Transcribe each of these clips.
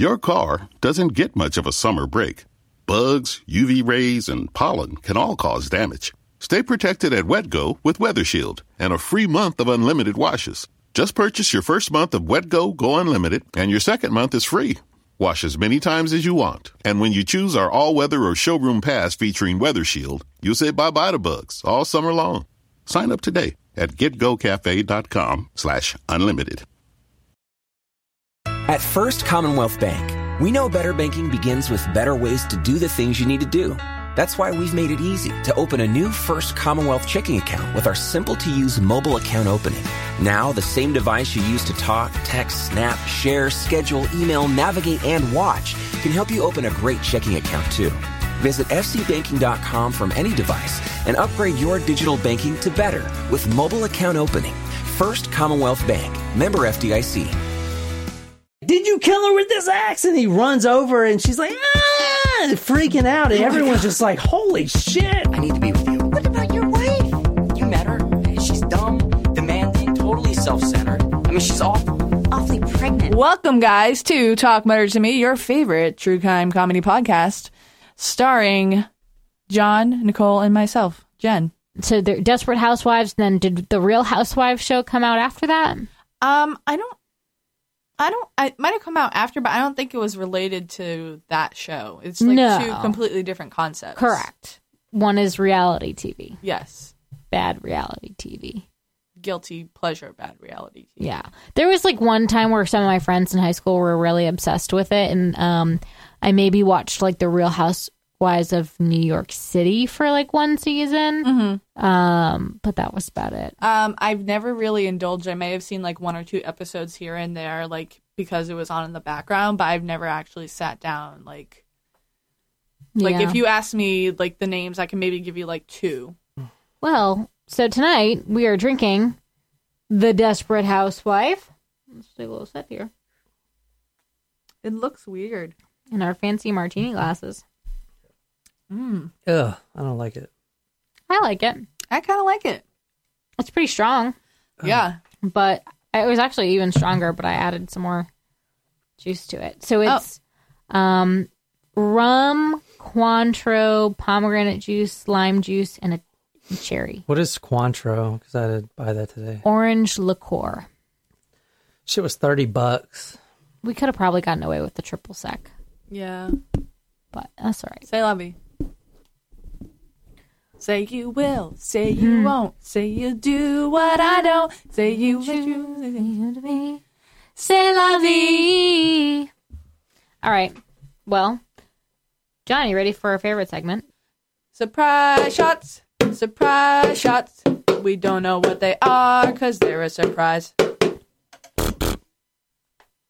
Your car doesn't get much of a summer break. Bugs, UV rays, and pollen can all cause damage. Stay protected at GetGo with Weather Shield and a free month of unlimited washes. Just purchase your first month of GetGo Go Unlimited, and your second month is free. Wash as many times as you want. And when you choose our all weather or showroom pass featuring Weather Shield, you'll say bye bye to bugs all summer long. Sign up today at getgocafe.com slash unlimited. At First Commonwealth Bank, we know better banking begins with better ways to do the things you need to do. That's why we've made it easy to open a new First Commonwealth checking account with our simple to use mobile account opening. Now, the same device you use to talk, text, snap, share, schedule, email, navigate, and watch can help you open a great checking account too. Visit fcbanking.com from any device and upgrade your digital banking to better with mobile account opening. First Commonwealth Bank, member FDIC. Did you kill her with this axe? And he runs over and she's like, ah, freaking out. And everyone's just like, holy shit. I need to be with you. What about your wife? You met her. She's dumb, demanding, totally self centered. I mean, she's awful. Awfully pregnant. Welcome, guys, to Talk Murder to Me, your favorite true crime comedy podcast, starring John, Nicole, and myself, Jen. So the Desperate Housewives. Then did the Real Housewives show come out after that? Um, I don't, I don't, I might have come out after, but I don't think it was related to that show. It's like No. two completely different concepts. Correct. One is reality TV, Yes. bad reality TV. Guilty pleasure, bad reality. TV. Yeah. There was like one time where some of my friends in high school were really obsessed with it. And um, I maybe watched like The Real Housewives of New York City for like one season. Mm-hmm. Um, but that was about it. Um, I've never really indulged. I may have seen like one or two episodes here and there, like because it was on in the background, but I've never actually sat down. Like, like Yeah. if you ask me like the names, I can maybe give you like two. Well, so tonight we are drinking The Desperate Housewife. Let's take a little sip here. It looks weird. In our fancy martini glasses. Mm. Ugh, I don't like it. I like it. I kind of like it. It's pretty strong, Yeah. but it was actually even stronger, but I added some more juice to it. So it's um, rum, Cointreau, pomegranate juice, lime juice, and a cherry. What is Cointreau? Because I did buy that today. Orange liqueur. Shit was 30 bucks. We could have probably gotten away with the triple sec, Yeah. but that's all right. Say lovey. Say you will. Say you mm-hmm. won't. Say you do what I don't. Say you will. C'est la vie. All right. Well, Johnny, ready for our favorite segment? Surprise shots. Surprise shots. We don't know what they are because they're a surprise.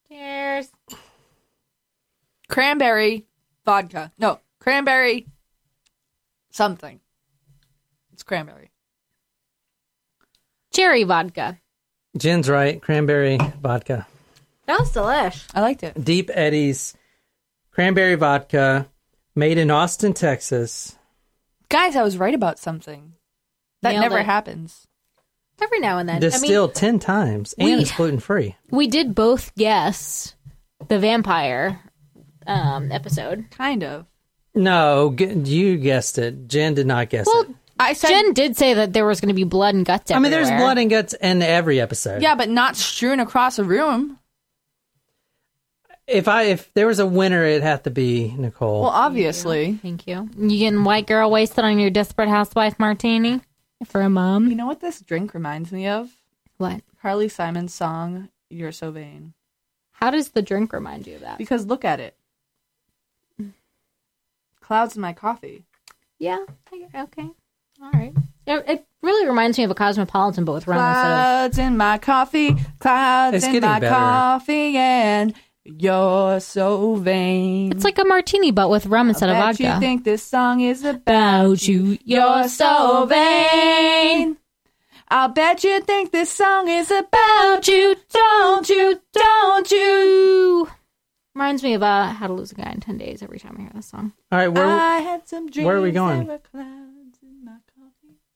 Cheers. Cranberry vodka. No, cranberry something. It's cranberry. Cherry vodka. Jen's right. Cranberry vodka. That was delish. I liked it. Deep Eddy's cranberry vodka, made in Austin, Texas. Guys, I was right about something. That Nailed never it. happens. Every now and then. I mean, Distilled 10 times. And we- it's gluten free. we did both guess the vampire um, episode. Kind of. No, you guessed it. Jen did not guess Well, it. I said Jen did say that there was going to be blood and guts. I mean, there's blood and guts in every episode. Yeah, but not strewn across a room. If I if there was a winner, it'd have to be Nicole. Well, obviously. Thank you. You getting white girl wasted on your desperate housewife martini for a mom? You know what this drink reminds me of? What? Carly Simon's song, You're So Vain. How does the drink remind you of that? Because look at it. Clouds in my coffee. Yeah. Okay. All right. It, it really reminds me of a cosmopolitan, but with rum instead Clouds in my coffee, clouds It's in getting my better. coffee, and you're so vain. It's like a martini, but with rum instead of Bet vodka. you think this song is about About you, You're so vain. I'll bet you think this song is about you. Don't you? Don't you? Reminds me of uh, How to Lose a Guy in 10 Days every time I hear this song. All right, where, I had some dreams. where are we going? there were clouds in my coffee.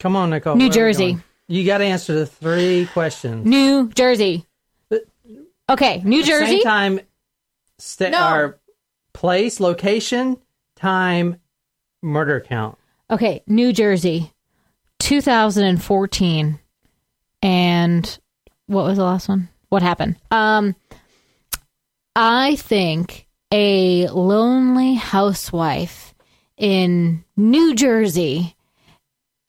Come on, Nicole. New where are we Jersey. You got to answer the three questions. New Jersey. Okay, New Jersey. Same time, sta- No. or place, location, time, murder count. Okay, New Jersey, 2014. And what was the last one? What happened? Um I think a lonely housewife in New Jersey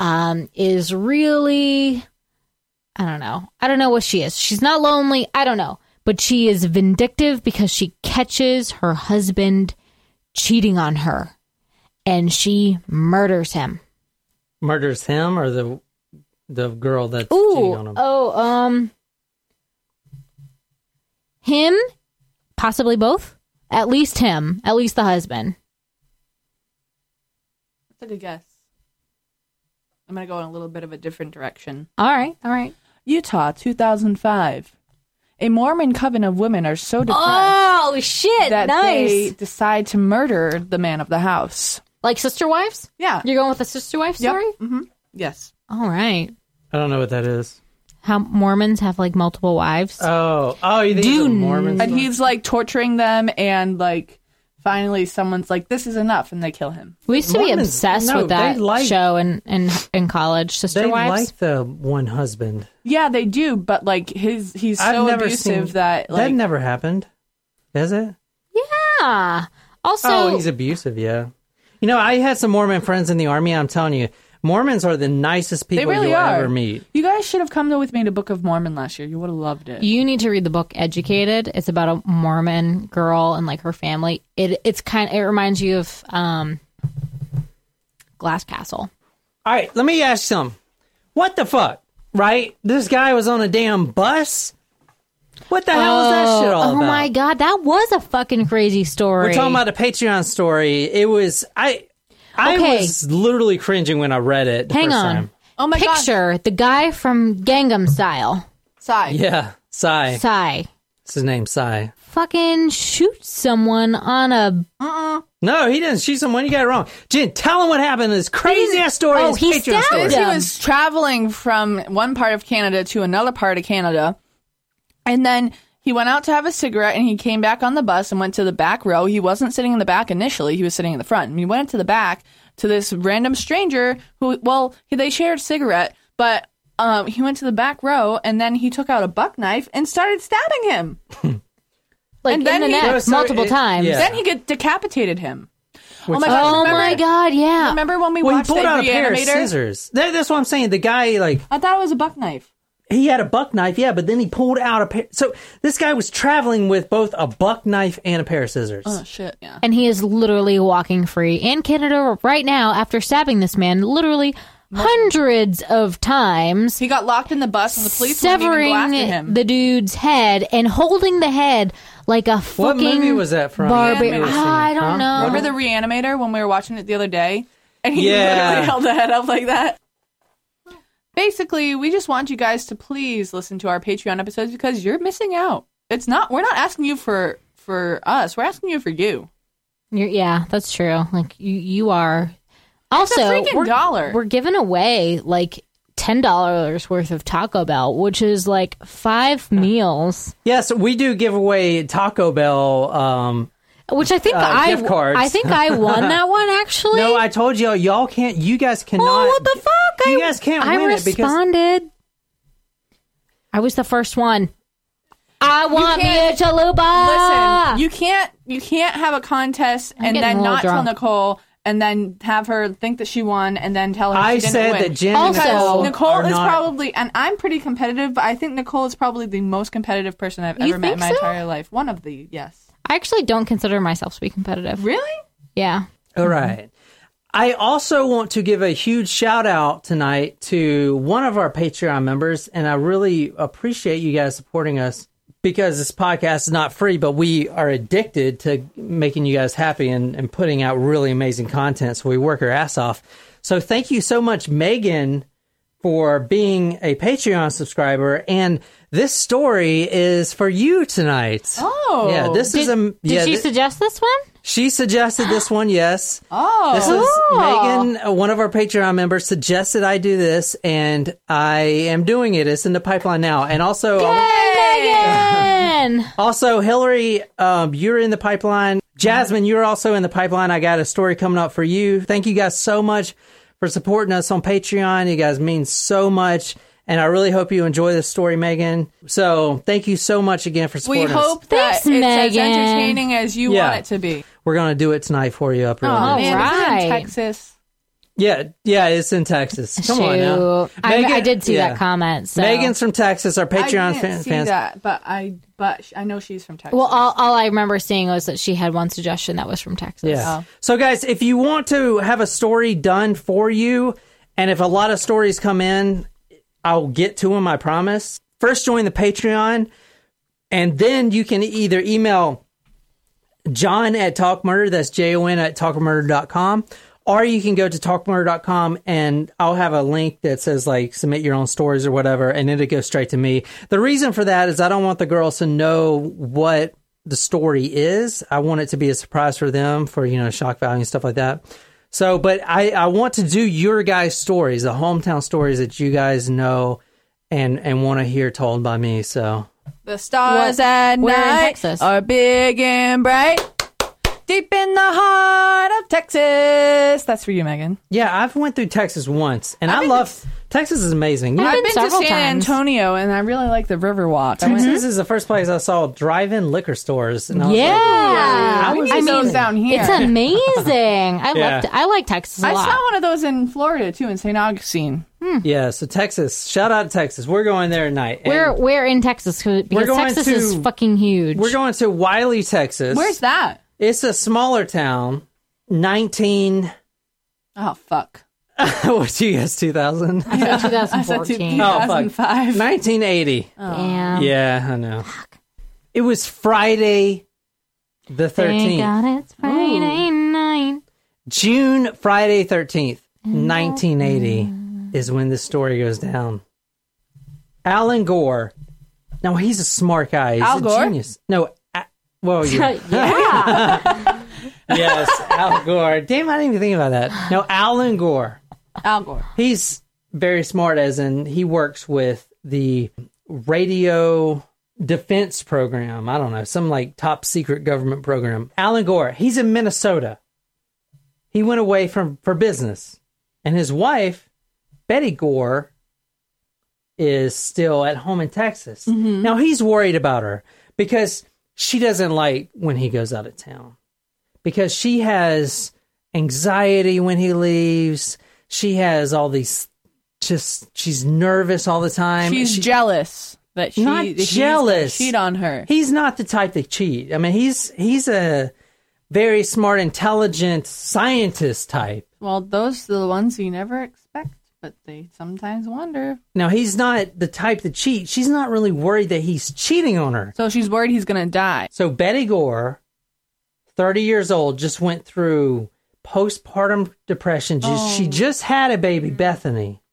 um is really I don't know. I don't know what she is. She's not lonely. I don't know. But she is vindictive because she catches her husband cheating on her and she murders him. Murders him or the the girl that's cheating on him. oh, um, him, possibly both. At least him. At least the husband. That's a good guess. I'm gonna go in a little bit of a different direction. All right, all right. Utah, 2005. A Mormon coven of women are so depressed Oh shit! that nice. they decide to murder the man of the house. Like sister wives. Yeah. You're going with the sister wife Yep. story. Mm-hmm. Yes. All right. I don't know what that is. How Mormons have like multiple wives. Oh, oh, you think it's a Dude. Mormon? And he's like torturing them, and like finally someone's like, "This is enough," and they kill him. we used to be Mormons- obsessed no, with that they like- show in, in in college. Sister they wives. like the one husband. Yeah, they do, but like his he's so I've never abusive seen that like that never happened. Is it? yeah. Also, oh, he's abusive. Yeah. You know, I had some Mormon friends in the army. I'm telling you, Mormons are the nicest people really you'll are. ever meet. You guys should have come though with me to Book of Mormon last year. You would have loved it. You need to read the book Educated. It's about a Mormon girl and like her family. It it's kind it reminds you of um Glass Castle. All right, let me ask you something. What the fuck? Right? This guy was on a damn bus. What the hell is that shit all oh about? Oh my god, that was a fucking crazy story. We're talking about a Patreon story. It was I. I Okay. was literally cringing when I read it. The Hang first on. Time. oh my god, Picture the guy from Gangnam Style. Psy. Yeah, Psy. Psy. It's his name, Psy. Fucking shoot someone on a uh-uh. No, he didn't shoot someone. You got it wrong. Jen, tell him what happened. This crazy ass story. Oh, his he stabbed story. him. He was traveling from one part of Canada to another part of Canada. And then he went out to have a cigarette and he came back on the bus and went to the back row. He wasn't sitting in the back initially, he was sitting in the front. And he went to the back to this random stranger who, well, they shared a cigarette, but um, he went to the back row and then he took out a buck knife and started stabbing him. like And then the he- neck so multiple it- times. yeah. Then he get decapitated him. oh my god! Oh remember, my god, yeah. Remember when we Well, he watched pulled the out a pair of scissors. That, that's what I'm saying. The guy, like, I thought it was a buck knife. He had a buck knife, yeah, but then he pulled out a pair. So this guy was traveling with both a buck knife and a pair of scissors. Oh shit! Yeah. and he is literally walking free in Canada right now after stabbing this man literally hundreds of times, He got locked in the bus and the police wouldn't even severing go after him. the dude's head and holding the head like a fucking. What fucking movie was that from? Barbie. Reanimator. Ah, I don't Huh? know. Remember the Reanimator when we were watching it the other day? And he Yeah. literally held the head up like that. Basically, we just want you guys to please listen to our Patreon episodes because you're missing out. It's not we're not asking you for for us. We're asking you for you. You're, yeah, that's true. Like you, you are. Also, freaking we're, dollar. we're giving away like ten dollars worth of Taco Bell, which is like five meals. Yes, we do give away Taco Bell. Um, Which I think Uh, I, gift cards. I think I won that one actually. no, I told y'all, y'all can't. You guys cannot. oh, what the fuck? You I, guys can't I win it because responded. I was the first one. I want me a can't- chalupa. Listen, you can't you can't have a contest and then a little not tell. Nicole and then have her think that she won and then tell her I she didn't said win. that Jen Also- Nicole, Nicole are is not, probably, and I'm pretty competitive, but I think Nicole is probably the most competitive person I've You ever met in my so? entire life. One of the, yes. I actually don't consider myself to be competitive. Really? Yeah. All mm-hmm. right. I also want to give a huge shout out tonight to one of our Patreon members, and I really appreciate you guys supporting us because this podcast is not free, but we are addicted to making you guys happy and, and putting out really amazing content. So we work our ass off. So thank you so much, Megan, for being a Patreon subscriber. And this story is for you tonight. Oh. yeah. This is a Did yeah. she thi- suggest this one? she suggested this one, yes. Oh. This is Megan, uh, one of our Patreon members, suggested I do this, and I am doing it. It's in the pipeline now. And also, Megan! Also, Hillary, um, you're in the pipeline. Jasmine, you're also in the pipeline. I got a story coming up for you. Thank you guys so much for supporting us on Patreon. You guys mean so much. And I really hope you enjoy this story, Megan. So thank you so much again for supporting us. We hope that Thanks, it's as entertaining as you Yeah. want it to be. We're going to do it tonight for you up here. Oh, on man, in. Texas. Yeah, yeah, it's in Texas. Come on now. Shoot. I, Megan- I did see yeah. that comment. So. Megan's from Texas, our Patreon I fan, see fans. that, but I but sh- I know she's from Texas. Well, all, all I remember seeing was that she had one suggestion that was from Texas. Yeah. Oh. So, guys, if you want to have a story done for you, and if a lot of stories come in, I'll get to them, I promise. First, join the Patreon, and then you can either email John at Talk Murder, that's J O N at talkmurder.com, or you can go to talkmurder.com and I'll have a link that says like submit your own stories or whatever, and it'll go straight to me. The reason for that is I don't want the girls to know what the story is. I want it to be a surprise for them for, you know, shock value and stuff like that. So, but I, I want to do your guys' stories, the hometown stories that you guys know and, and want to hear told by me. So, the stars What- at where in night Texas? are big and bright, deep in the heart of Texas. That's for you, Megan. yeah, I've went through Texas once and I been love Texas is amazing. You know, I've been been to several San times. Antonio, and I really like the Riverwalk. I went- Texas is the first place I saw drive-in liquor stores. And I was Yeah. like, I was need in- those down here. It's amazing. I Yeah. love I like Texas a I lot. I saw one of those in Florida too, in St. Augustine. Hmm. yeah, so Texas. Shout out to Texas. We're going there tonight. And Where where in Texas? 'Cause- Because going Texas to- is fucking huge. We're going to Wylie, Texas. Where's that? It's a smaller town. 19 Oh fuck! what you guess 2000? I said 2014. Oh, fuck. 2005. 1980. Damn. Yeah, I know. It was Friday the Thank 13th. God it's Friday night. June Friday 13th, 1980 is when this story goes down. Alan Gore. Now he's a smart guy. He's Al a Gore? genius. No, a- well, yeah. yeah. Yes, Al Gore. Damn, I didn't even think about that. No, Alan Gore. Al Gore. He's very smart, as in he works with the radio defense program. I don't know, some like top secret government program. Alan Gore, he's in Minnesota. He went away from for business, and his wife, Betty Gore, is still at home in Texas. Mm-hmm. Now he's worried about her because she doesn't like when he goes out of town because she has anxiety when he leaves. She has all these just she's nervous all the time. She's She- jealous that she Not that jealous. cheat on her. He's not the type to cheat. I mean, he's he's a very smart, intelligent scientist type. Well, those are the ones you never expect, but they sometimes wonder. Now, he's not the type to cheat. She's not really worried that he's cheating on her. So she's worried he's gonna die. So Betty Gore, 30 years old, just went through postpartum depression. Just, She oh. just had a baby, mm-hmm. Bethany,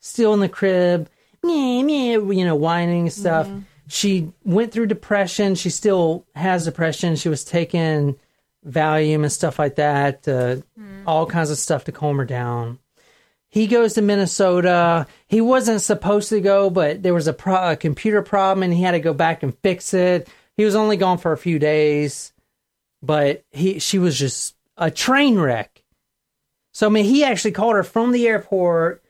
still in the crib, meh, meh, you know, whining and stuff. Mm-hmm. She went through depression. She still has depression. She was taking Valium and stuff like that, uh, mm. all kinds of stuff to calm her down. He goes to Minnesota. He wasn't supposed to go, but there was a, pro- a computer problem and he had to go back and fix it. He was only gone for a few days, but he she was just a train wreck. So I mean, he actually called her from the airport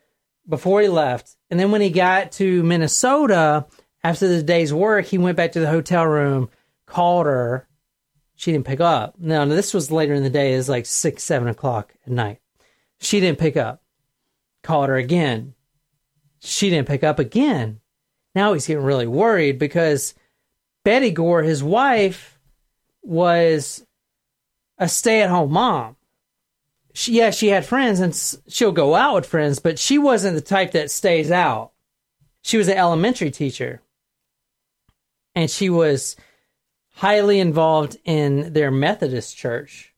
before he left, and then when he got to Minnesota after the day's work, he went back to the hotel room, called her. She didn't pick up. Now this was later in the day. It was like six, seven o'clock at night. She didn't pick up. Called her again. She didn't pick up again. Now he's getting really worried because Betty Gore, his wife, was a stay-at-home mom. She, yeah, she had friends and she'll go out with friends, but she wasn't the type that stays out. She was an elementary teacher, and she was highly involved in their Methodist church.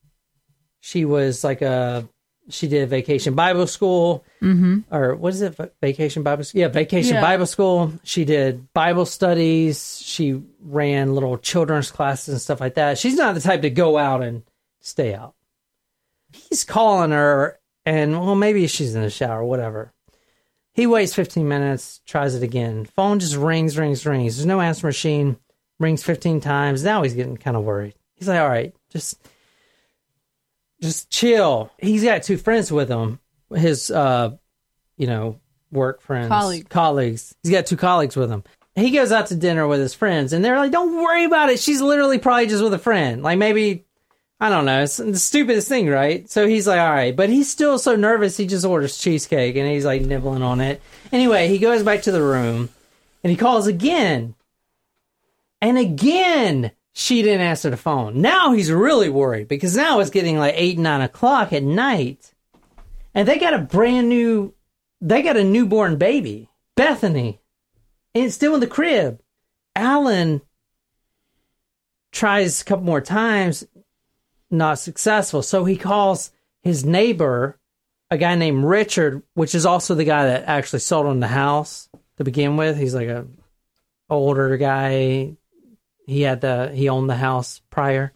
She was like a she did vacation Bible school, mm-hmm. or what is it? Vacation Bible school? Yeah, vacation Yeah. Bible school. She did Bible studies. She ran little children's classes and stuff like that. She's not the type to go out and stay out. He's calling her, and well, maybe she's in the shower, whatever. He waits 15 minutes, tries it again. Phone just rings, rings, rings. There's no answer machine. Rings 15 times. Now he's getting kind of worried. He's like, all right, just just chill. He's got two friends with him. His uh you know, work friends. Colleagues. Colleagues. He's got two colleagues with him. He goes out to dinner with his friends and they're like, Don't worry about it. She's literally probably just with a friend. Like maybe I don't know. It's the stupidest thing, right? So he's like, all right, but he's still so nervous. He just orders cheesecake and he's like nibbling on it. Anyway, he goes back to the room and he calls again. And again, she didn't answer the phone. Now he's really worried because now it's getting like eight, nine o'clock at night. And they got a brand new, they got a newborn baby, Bethany, and it's still in the crib. Alan tries a couple more times, not successful. So he calls his neighbor, a guy named Richard, which is also the guy that actually sold him the house to begin with. He's like a older guy. He had the he owned the house prior.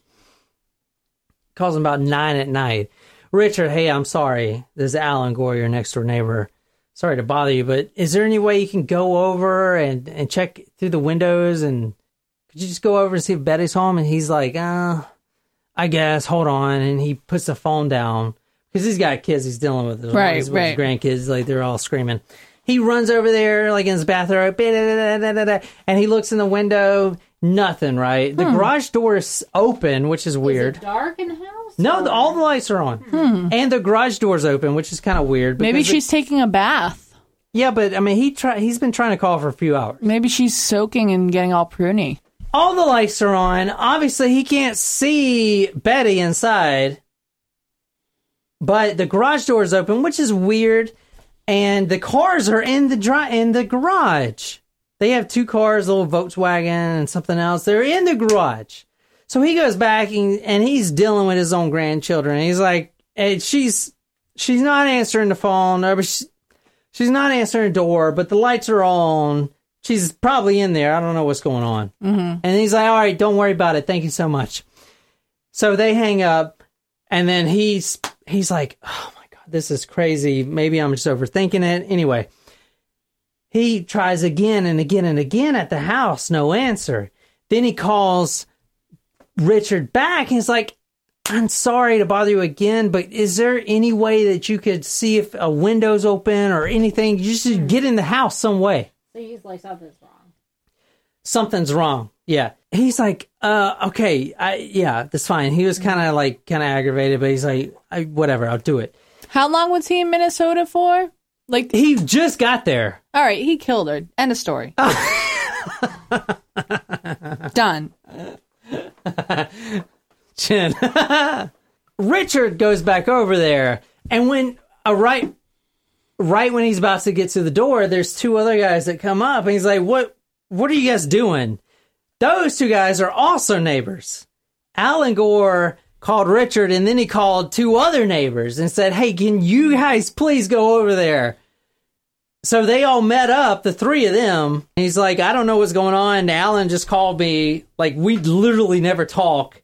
Calls him about nine at night. Richard, hey, I'm sorry. This is Alan Gore, your next door neighbor. Sorry to bother you, but is there any way you can go over and, and check through the windows and could you just go over and see if Betty's home? And he's like, uh, I guess, hold on. And he puts the phone down because he's got kids he's dealing with. Right, his right. grandkids, like they're all screaming. He runs over there, like in his bathroom, and he looks in the window. Nothing, right? The hmm. garage door is open, which is weird. dark in the house? No, the, all the lights are on, hmm. and the garage door's open, which is kind of weird. Maybe because it- she's taking a bath. yeah, but I mean, he try he's been trying to call for a few hours. Maybe she's soaking and getting all pruny. All the lights are on. Obviously, he can't see Betty inside, but the garage door is open, which is weird. And the cars are in the dri- in the garage. They have two cars, a little Volkswagen and something else. They're in the garage. So he goes back and, and he's dealing with his own grandchildren. He's like, and she's she's not answering the phone, or she, she's not answering the door, but the lights are on. She's probably in there. I don't know what's going on. Mm-hmm. And he's like, all right, don't worry about it. Thank you so much. So they hang up, and then he's he's like, oh my god, this is crazy. Maybe I'm just overthinking it. Anyway, he tries again and again and again at the house, no answer. Then he calls Richard back. He's like, I'm sorry to bother you again, but is there any way that you could see if a window's open or anything? You should get in the house some way. So he's like, something's wrong. Something's wrong. Yeah. He's like, uh, okay, I, yeah, that's fine. He was kind of like, kind of aggravated, but he's like, I, whatever, I'll do it. How long was he in Minnesota for? Like, He just got there. All right, he killed her. End of story. Done. Chin. Richard goes back over there, and when a right, right when he's about to get to the door, there's two other guys that come up, and he's like, "What? What are you guys doing?" Those two guys are also neighbors. Alan Gore called Richard, and then he called two other neighbors and said, "Hey, can you guys please go over there?" So they all met up, the three of them. He's like, I don't know what's going on. Alan just called me. Like, we literally never talk.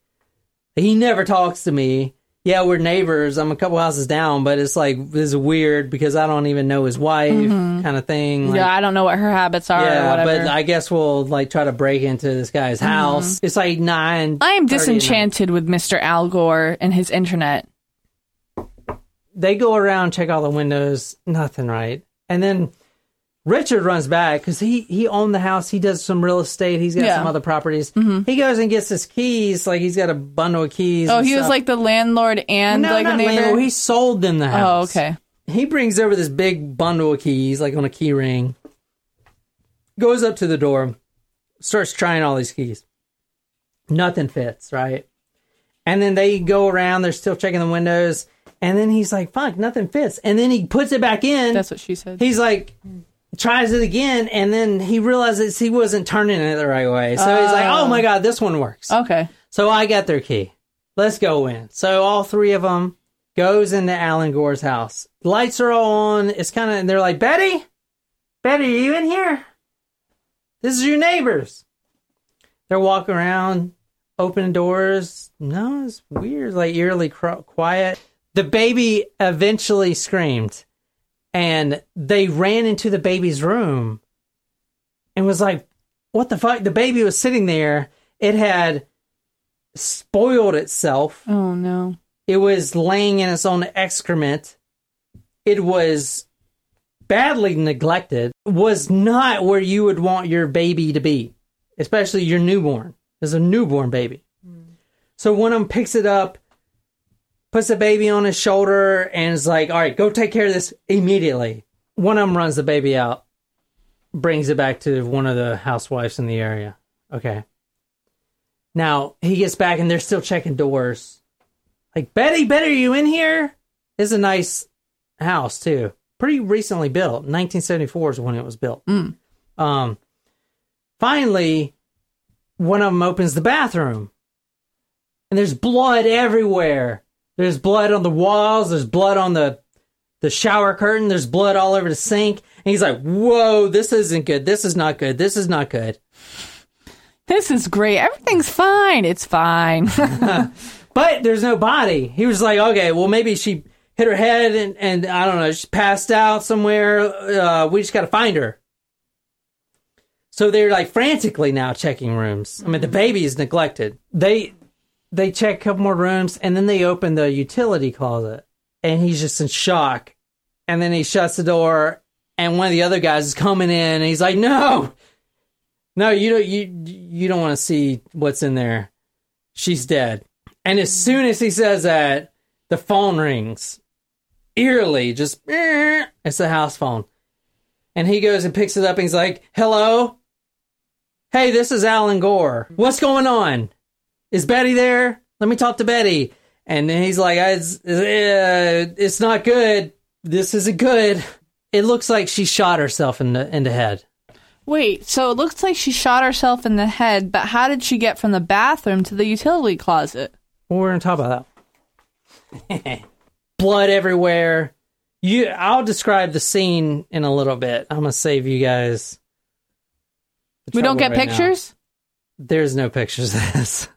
He never talks to me. Yeah, we're neighbors. I'm a couple houses down, but it's like, this is weird because I don't even know his wife, mm-hmm. kind of thing. Like, yeah, I don't know what her habits are or yeah, but I guess we'll like try to break into this guy's mm-hmm. house. It's like nine. I am 30 at night. disenchanted with Mr. Al Gore and his internet. they go around check all the windows nothing right and then richard runs back because he he owned the house he does some real estate he's got Yeah. some other properties mm-hmm. he goes and gets his keys like he's got a bundle of keys Oh, and he was stuff. like the landlord and no, like not a neighbor. landlord. he sold them the oh, house okay. he brings over this big bundle of keys like on a key ring goes up to the door starts trying all these keys nothing fits right and then they go around they're still checking the windows and then he's like fuck nothing fits. And then he puts it back in. That's what she said. he's like tries it again and then he realizes he wasn't turning it the right way. So he's like oh my oh. god this one works. Okay. so i got their key. Let's go in. So all three of them goes into alan gore's house. Lights are all on. It's kind of and they're like betty betty are you in here? This is your neighbors. They're walking around opening doors. No it's weird. Like eerily quiet the baby eventually screamed and they ran into the baby's room and was like what the fuck? The baby was sitting there. It had spoiled itself. Oh no. It was laying in its own excrement. It was badly neglected. Was not where you would want your baby to be, especially your newborn. It's a newborn baby. Hmm. So one of them picks it up, puts the baby on his shoulder, and is like, "All right, go take care of this immediately." One of them runs the baby out, brings it back to one of the housewives in the area. Okay. Now he gets back and they're still checking doors. Like, Betty, Betty, are you in here? It's a nice house too. Pretty recently built. 1974 is when it was built. Um, finally, one of them opens the bathroom, and there's blood everywhere. There's blood on the walls. There's blood on the the shower curtain. There's blood all over the sink. And he's like, "Whoa, this isn't good. This is not good. This is not good." This is great. Everything's fine. It's fine. But there's no body. He was like, okay, well, maybe she hit her head and, and I don't know, she passed out somewhere. Uh, we just got to find her. So they're like frantically now checking rooms. I mean, the baby is neglected. They they check a couple more rooms and then they open the utility closet and he's just in shock. And then he shuts the door and one of the other guys is coming in and he's like, no, no, you don't, you, you don't want to see what's in there. She's dead. And as soon as he says that, the phone rings. Eerily, just "Eh." it's the house phone. And he goes and picks it up and he's like, Hello? Hey, this is Alan Gore. What's going on? Is Betty there? Let me talk to Betty. And then he's like, It's, uh, it's not good. This isn't good. It looks like she shot herself in the in the head. Wait, so it looks like she shot herself in the head, but how did she get from the bathroom to the utility closet? Well, we're gonna talk about that. Blood everywhere. You, I'll describe the scene in a little bit. I'm gonna save you guys. We don't get right now. pictures? There's no pictures of this.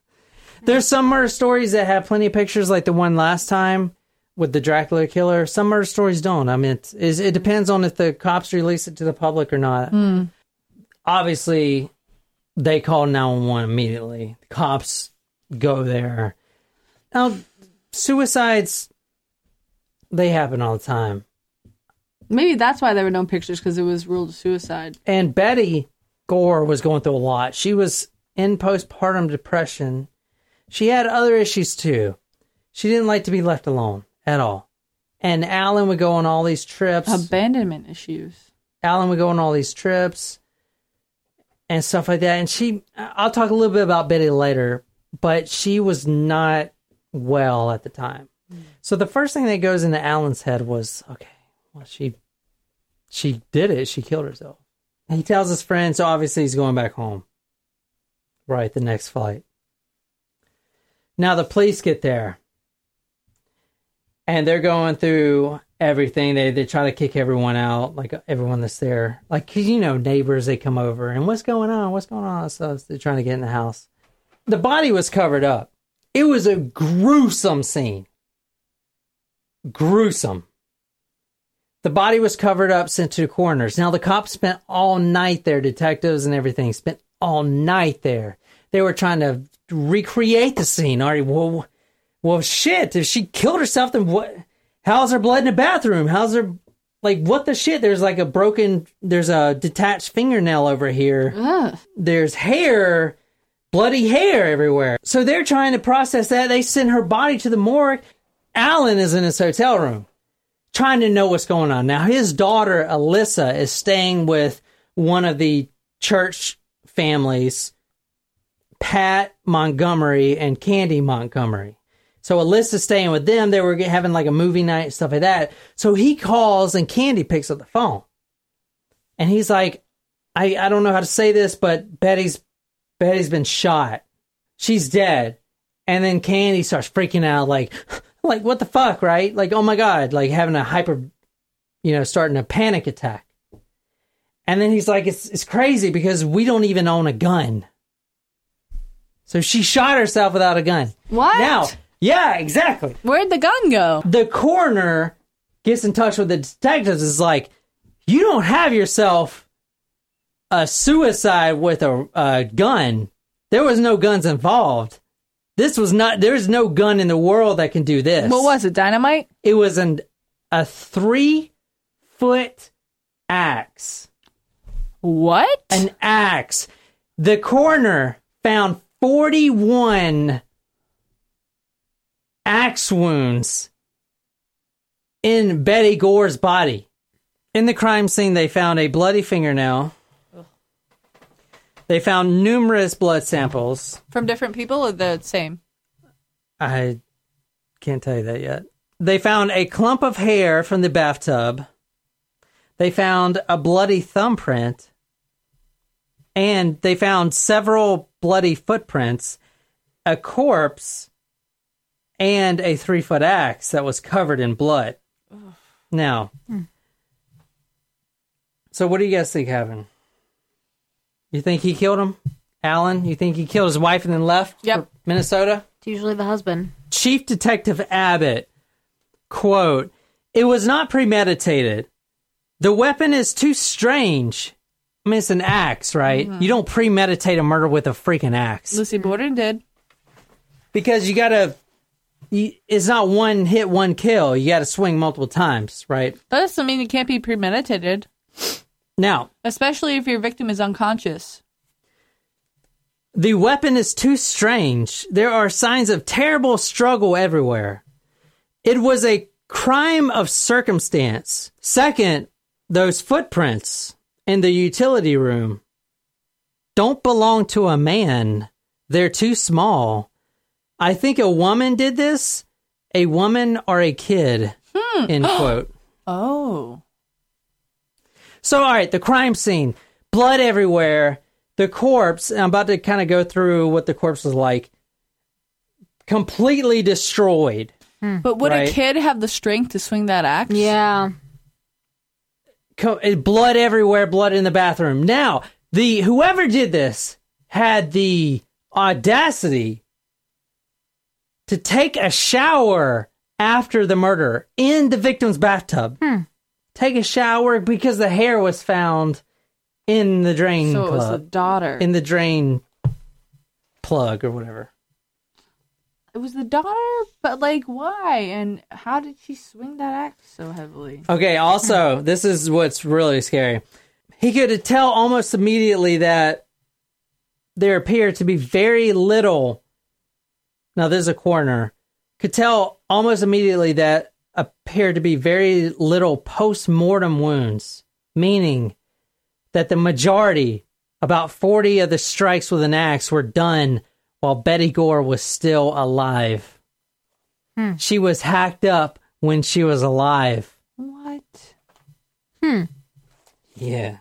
There's some murder stories that have plenty of pictures, like the one last time with the Dracula killer. Some murder stories don't. I mean, it's, it's, it depends on if the cops release it to the public or not. Hmm. Obviously, they call 911 immediately. The cops go there. Now, suicides, they happen all the time. Maybe that's why there were no pictures because it was ruled suicide. And Betty Gore was going through a lot. She was in postpartum depression. She had other issues too. She didn't like to be left alone at all. And Alan would go on all these trips. Abandonment issues. Alan would go on all these trips and stuff like that. And she, I'll talk a little bit about Betty later, but she was not well at the time. So the first thing that goes into Alan's head was, okay, well, she, she did it. She killed herself. He tells his friend, so obviously he's going back home. Right, the next flight. Now the police get there. And they're going through everything. They they try to kick everyone out, like uh, everyone that's there. Like 'cause, you know, neighbors they come over and what's going on? What's going on? So they're trying to get in the house. The body was covered up. It was a gruesome scene. Gruesome. The body was covered up, sent to the coroners. Now the cops spent all night there, detectives and everything spent all night there. They were trying to recreate the scene. All right, well, well, shit. If she killed herself, then what? How's her blood in the bathroom? How's her like what the shit? There's like a broken. There's a detached fingernail over here. Ugh. There's hair, bloody hair everywhere. So they're trying to process that. They send her body to the morgue. Alan is in his hotel room trying to know what's going on. Now, his daughter, Alyssa, is staying with one of the church families, Pat Montgomery and Candy Montgomery. So Alyssa's staying with them. They were having like a movie night and stuff like that. So he calls and Candy picks up the phone. And he's like, I, I don't know how to say this, but Betty's Betty's been shot. She's dead. And then Candy starts freaking out like like what the fuck, right? Like, oh my god, like having a hyper you know, starting a panic attack. And then he's like, it's it's crazy because we don't even own a gun. So she shot herself without a gun. What? Now, yeah, exactly. Where'd the gun go? The coroner gets in touch with the detectives. Is like, you don't have yourself a suicide with a, a gun. There was no guns involved. This was not. There's no gun in the world that can do this. What was it? Dynamite? It was an a three foot axe. What? An axe. The coroner found 41 axe wounds in Betty Gore's body. In the crime scene, they found a bloody fingernail. They found numerous blood samples. From different people or the same? I can't tell you that yet. They found a clump of hair from the bathtub. They found a bloody thumbprint. And they found several bloody footprints, a corpse, and a three foot axe that was covered in blood. Now, so what do you guys think happened? You think he killed him? Alan, you think he killed his wife and then left Yep. for Minnesota? It's usually the husband. Chief Detective Abbott, quote, It was not premeditated. The weapon is too strange. I mean, it's an axe, right? Mm-hmm. You don't premeditate a murder with a freaking axe. Lucy Borden did. Because you gotta, you, it's not one hit, one kill. You gotta swing multiple times, right? That doesn't mean it can't be premeditated, Now, especially if your victim is unconscious. The weapon is too strange. There are signs of terrible struggle everywhere. It was a crime of circumstance. Second, those footprints in the utility room don't belong to a man. They're too small. I think a woman did this, a woman or a kid. Hmm. End quote. Oh. So, all right, the crime scene, blood everywhere. The corpse, I'm about to kind of go through what the corpse was like. Completely destroyed. But would Right. a kid have the strength to swing that axe? Yeah. Co- eh, blood everywhere, blood in the bathroom. Now, the whoever did this had the audacity to take a shower after the murder in the victim's bathtub. Take a shower because the hair was found in the drain So it was the daughter. in the drain plug or whatever. It was the daughter, but like, why? And how did she swing that axe so heavily? Okay, also, this is what's really scary. He could tell almost immediately that there appeared to be very little. Now, there's a coroner. Could tell almost immediately that appeared to be very little post mortem wounds, meaning that the majority, about 40 of the strikes with an axe, were done while Betty Gore was still alive. She was hacked up when she was alive. What? Hmm. Yeah.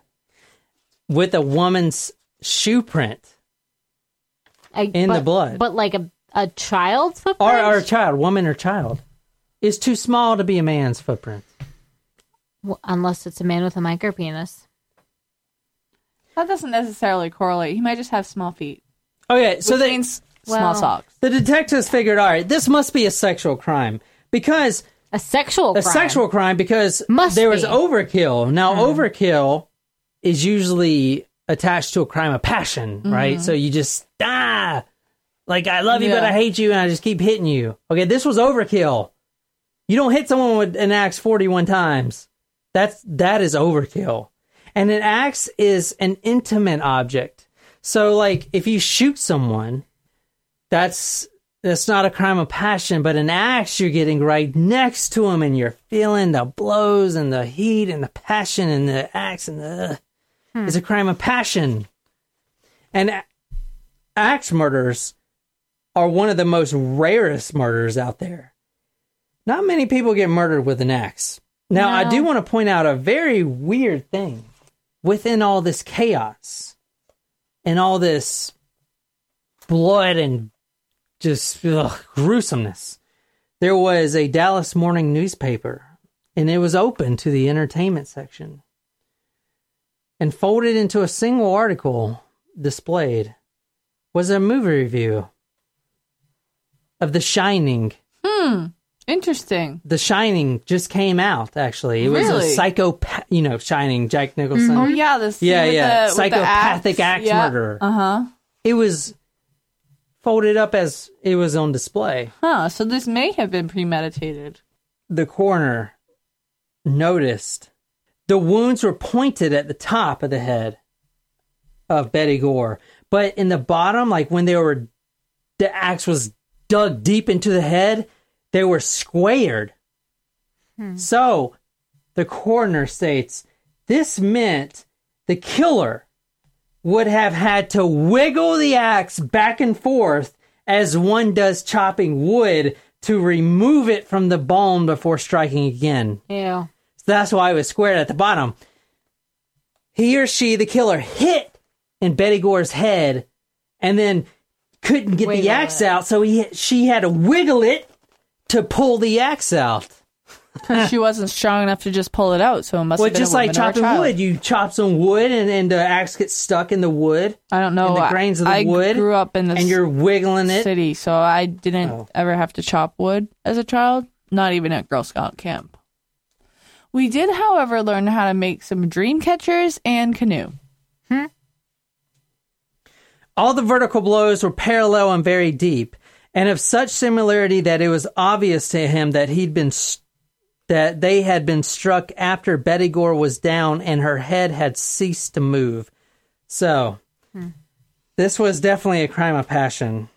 With a woman's shoe print I- In the blood. But like a, a child's or, footprint? or a child, woman or child, is too small to be a man's footprint. Well, unless it's a man with a micro penis. That doesn't necessarily correlate. He might just have small feet. Okay, so Which they, means Well- small socks. the detectives figured, all right, this must be a sexual crime because A sexual a crime. sexual crime because Must there was be. Overkill. Now, overkill is usually attached to a crime of passion, right? So you just ah, like I love you, but Mm-hmm. I hate you, and I just keep hitting you. Okay, this was overkill. You don't hit someone with an axe forty-one times. That's that is overkill. And an axe is an intimate object. So, like, if you shoot someone, that's that's not a crime of passion, but an axe you're getting right next to him and you're feeling the blows and the heat and the passion and the axe and the hmm. it's a crime of passion. And axe murders are one of the most rarest murders out there. Not many people get murdered with an axe. Now, I do want to point out a very weird thing within all this chaos and all this blood and just ugh, gruesomeness. There was a Dallas morning newspaper, and it was open to the entertainment section. And folded into a single article displayed was a movie review of The Shining. Hmm. Interesting. The Shining just came out. Actually, it was Really? a psychopath. You know, Shining. Jack Nicholson. Oh yeah, this Yeah, yeah. The Psychopathic axe yeah. murderer. Uh huh. It was folded up as it was on display. Huh. So this may have been premeditated. The coroner noticed the wounds were pointed at the top of the head of Betty Gore, but in the bottom, like when they were, the axe was dug deep into the head, they were squared. Hmm. So the coroner states this meant the killer would have had to wiggle the axe back and forth as one does chopping wood to remove it from the bone before striking again. Ew. So that's why it was squared at the bottom. He or she, the killer, hit in Betty Gore's head and then couldn't get the axe out, so he she had to wiggle it to pull the axe out. Because she wasn't strong enough to just pull it out, so it must Well, have been just a like woman or chopping wood, you chop some wood and, and the axe gets stuck in the wood. I don't know. in the grains of the I wood, grew up in the and you're wiggling it. city, so I didn't Oh. ever have to chop wood as a child. Not even at Girl Scout camp. We did, however, learn how to make some dream catchers and canoe. Hmm? All the vertical blows were parallel and very deep, and of such similarity that it was obvious to him that he'd been st- that they had been struck after Betty Gore was down and her head had ceased to move. So, hmm. this was definitely a crime of passion.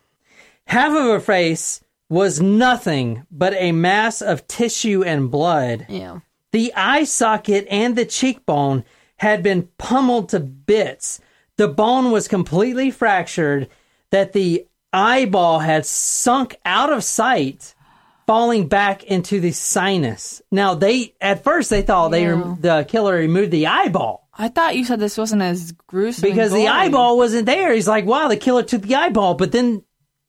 Half of her face was nothing but a mass of tissue and blood. Ew. The eye socket and the cheekbone had been pummeled to bits. The bone was completely fractured, that the eyeball had sunk out of sight, falling back into the sinus. Now they at first they thought they the killer removed the eyeball I thought you said this wasn't as gruesome and because the gory. eyeball wasn't there. He's like, "Wow, the killer took the eyeball," but then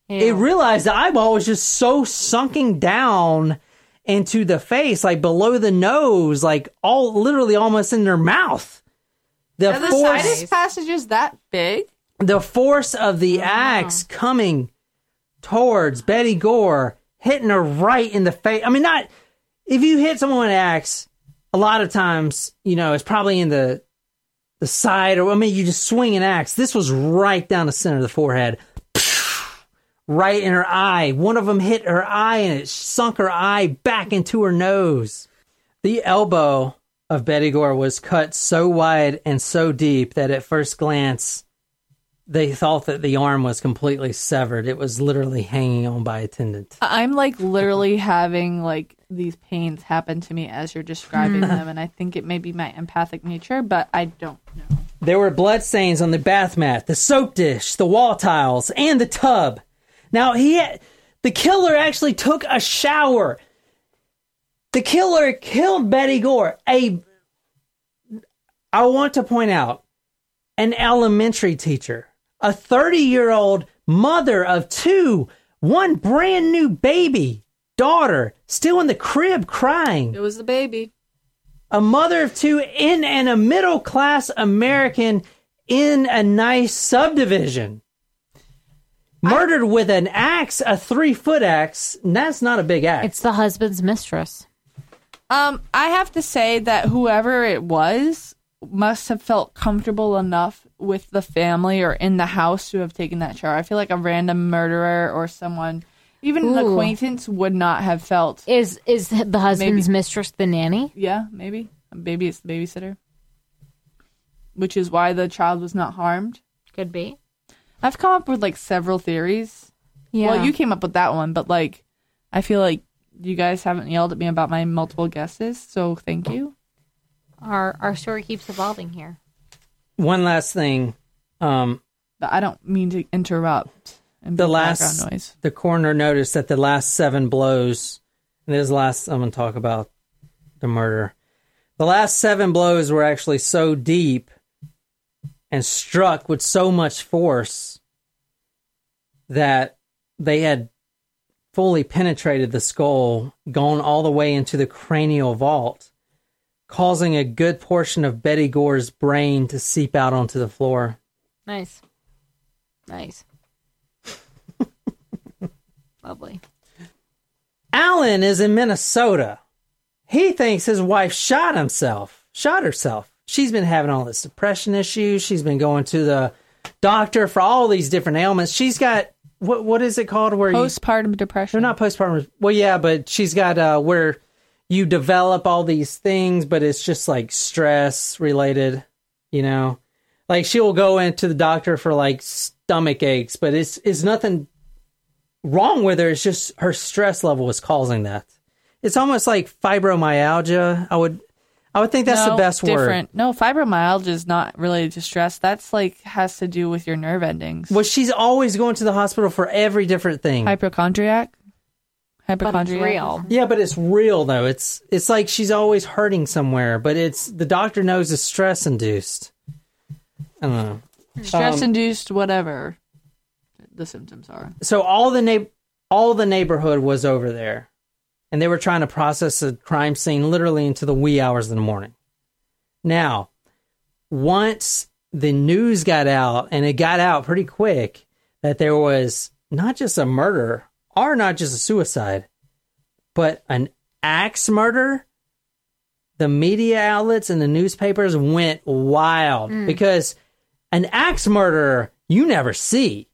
it realized the eyeball was just so sunken down into the face, like below the nose, like all literally almost in their mouth. The Are the force, sinus passages that big? The force of the uh-huh. axe coming towards Betty Gore, hitting her right in the face. I mean, not if you hit someone with an axe, a lot of times, you know, it's probably in the the side, or I mean, you just swing an axe. This was right down the center of the forehead, right in her eye. One of them hit her eye, and it sunk her eye back into her nose. The elbow of Betty Gore was cut so wide and so deep that at first glance, they thought that the arm was completely severed. It was literally hanging on by a tendon. I'm like literally having like these pains happen to me as you're describing hmm. them, and I think it may be my empathic nature, but I don't know. There were blood stains on the bath mat, the soap dish, the wall tiles, and the tub. Now he had, the killer actually took a shower. The killer killed Betty Gore. A I want to point out an elementary teacher, a 30-year-old mother of two, one brand new baby daughter still in the crib crying It was the baby. a mother of two in and a middle class American in a nice subdivision. Murdered with an axe, a three foot axe. and That's not a big axe. It's the husband's mistress. Um, I have to say that whoever it was must have felt comfortable enough with the family or in the house to have taken that shower. I feel like a random murderer or someone, even an Ooh. acquaintance, would not have felt. Is is the husband's mistress the nanny? Yeah, maybe. Maybe it's the babysitter. Which is why the child was not harmed. Could be. I've come up with like several theories. Yeah. Well, you came up with that one, but like, I feel like you guys haven't yelled at me about my multiple guesses, so thank you. Our our story keeps evolving here. One last thing. Um, But I don't mean to interrupt. And the last, noise. the coroner noticed that the last seven blows, and this is the last I'm going to talk about the murder. The last seven blows were actually so deep and struck with so much force that they had fully penetrated the skull, gone all the way into the cranial vault, causing a good portion of Betty Gore's brain to seep out onto the floor. Nice. Nice. Lovely. Alan is in Minnesota. He thinks his wife shot himself, shot herself. She's been having all this depression issues. She's been going to the doctor for all these different ailments. She's got what what is it called where you Postpartum depression. they're not postpartum. Well, yeah, but she's got uh where you develop all these things, but it's just like stress related, you know. Like she'll go into the doctor for like stomach aches, but it's it's nothing wrong with her. It's just her stress level is causing that. It's almost like fibromyalgia. I would I would think that's the No, best word. different. No, fibromyalgia is not related to stress. That's like has to do with your nerve endings. Well, she's always going to the hospital for every different thing. Hypochondriac. But it's real. Yeah, but it's real though. It's it's like she's always hurting somewhere, but it's the doctor knows it's stress induced. I don't know. Stress induced, whatever the symptoms are. So all the na- all the neighborhood was over there, and they were trying to process a crime scene literally into the wee hours of the morning. Now, once the news got out, and it got out pretty quick, that there was not just a murder or not just a suicide, but an axe murder. The media outlets and the newspapers went wild mm. because an axe murderer you never see.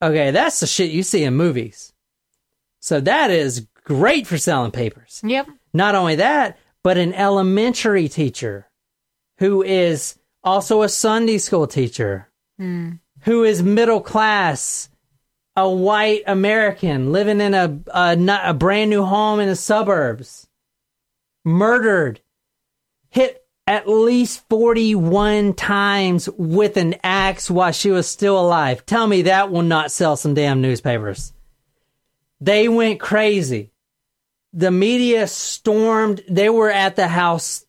Okay, that's the shit you see in movies. So that is great for selling papers. Yep. Not only that, but an elementary teacher who is also a Sunday school teacher, hmm. who is middle class, a white American living in a, a, a brand new home in the suburbs, murdered, hit at least 41 times with an axe while she was still alive. Tell me that will not sell some damn newspapers. They went crazy. The media stormed. They were at the house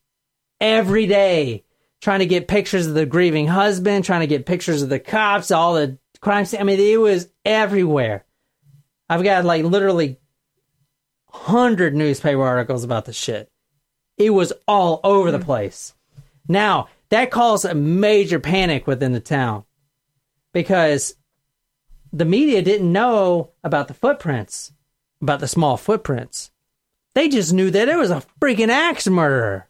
every day trying to get pictures of the grieving husband, trying to get pictures of the cops, all the crime scene. I mean, it was everywhere. I've got like literally hundred newspaper articles about the shit. It was all over the mm. place. Now, that caused a major panic within the town because the media didn't know about the footprints, about the small footprints. They just knew that it was a freaking axe murderer.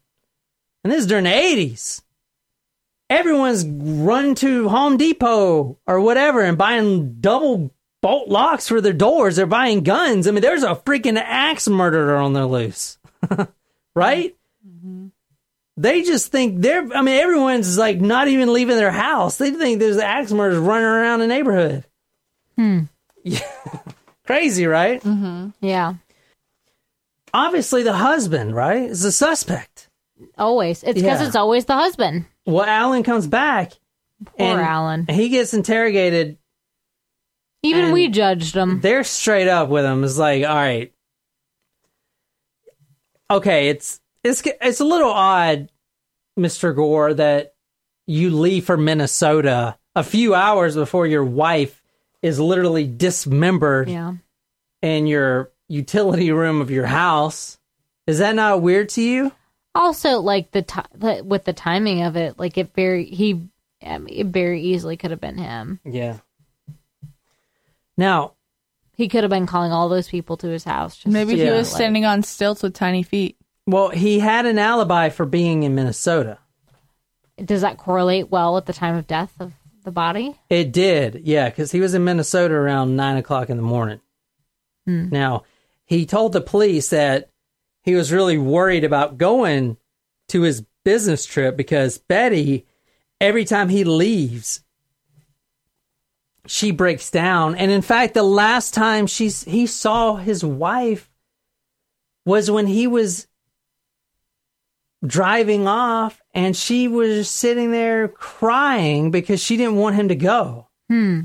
And this is during the 80s. Everyone's run to Home Depot or whatever and buying double bolt locks for their doors. They're buying guns. I mean, there's a freaking axe murderer on the loose. right? They just think they're, I mean, everyone's like not even leaving their house. They think there's axe murders running around the neighborhood. Hmm. Yeah. Crazy, right? Yeah. Obviously, the husband, right, is the suspect. Always. It's because Yeah. it's always the husband. Well, Alan comes back. Poor Alan. He gets interrogated. Even we judged him. They're straight up with him. It's like, all right, okay, it's it's it's a little odd, Mister Gore, that you leave for Minnesota a few hours before your wife is literally dismembered Yeah. in your utility room of your house. Is that not weird to you? Also, like the ti the with the timing of it, like it very he, I mean, it very easily could have been him. Yeah. Now, He could have been calling all those people to his house. Just Maybe to, he Yeah. was like- standing on stilts with tiny feet. well, he had an alibi for being in Minnesota. Does that correlate well with the time of death of the body? It did, yeah, because he was in Minnesota around nine o'clock in the morning. Hmm. Now, he told the police that he was really worried about going to his business trip because Betty, every time he leaves, she breaks down. And in fact, the last time she's he saw his wife was when he was driving off and she was sitting there crying because she didn't want him to go. Hmm.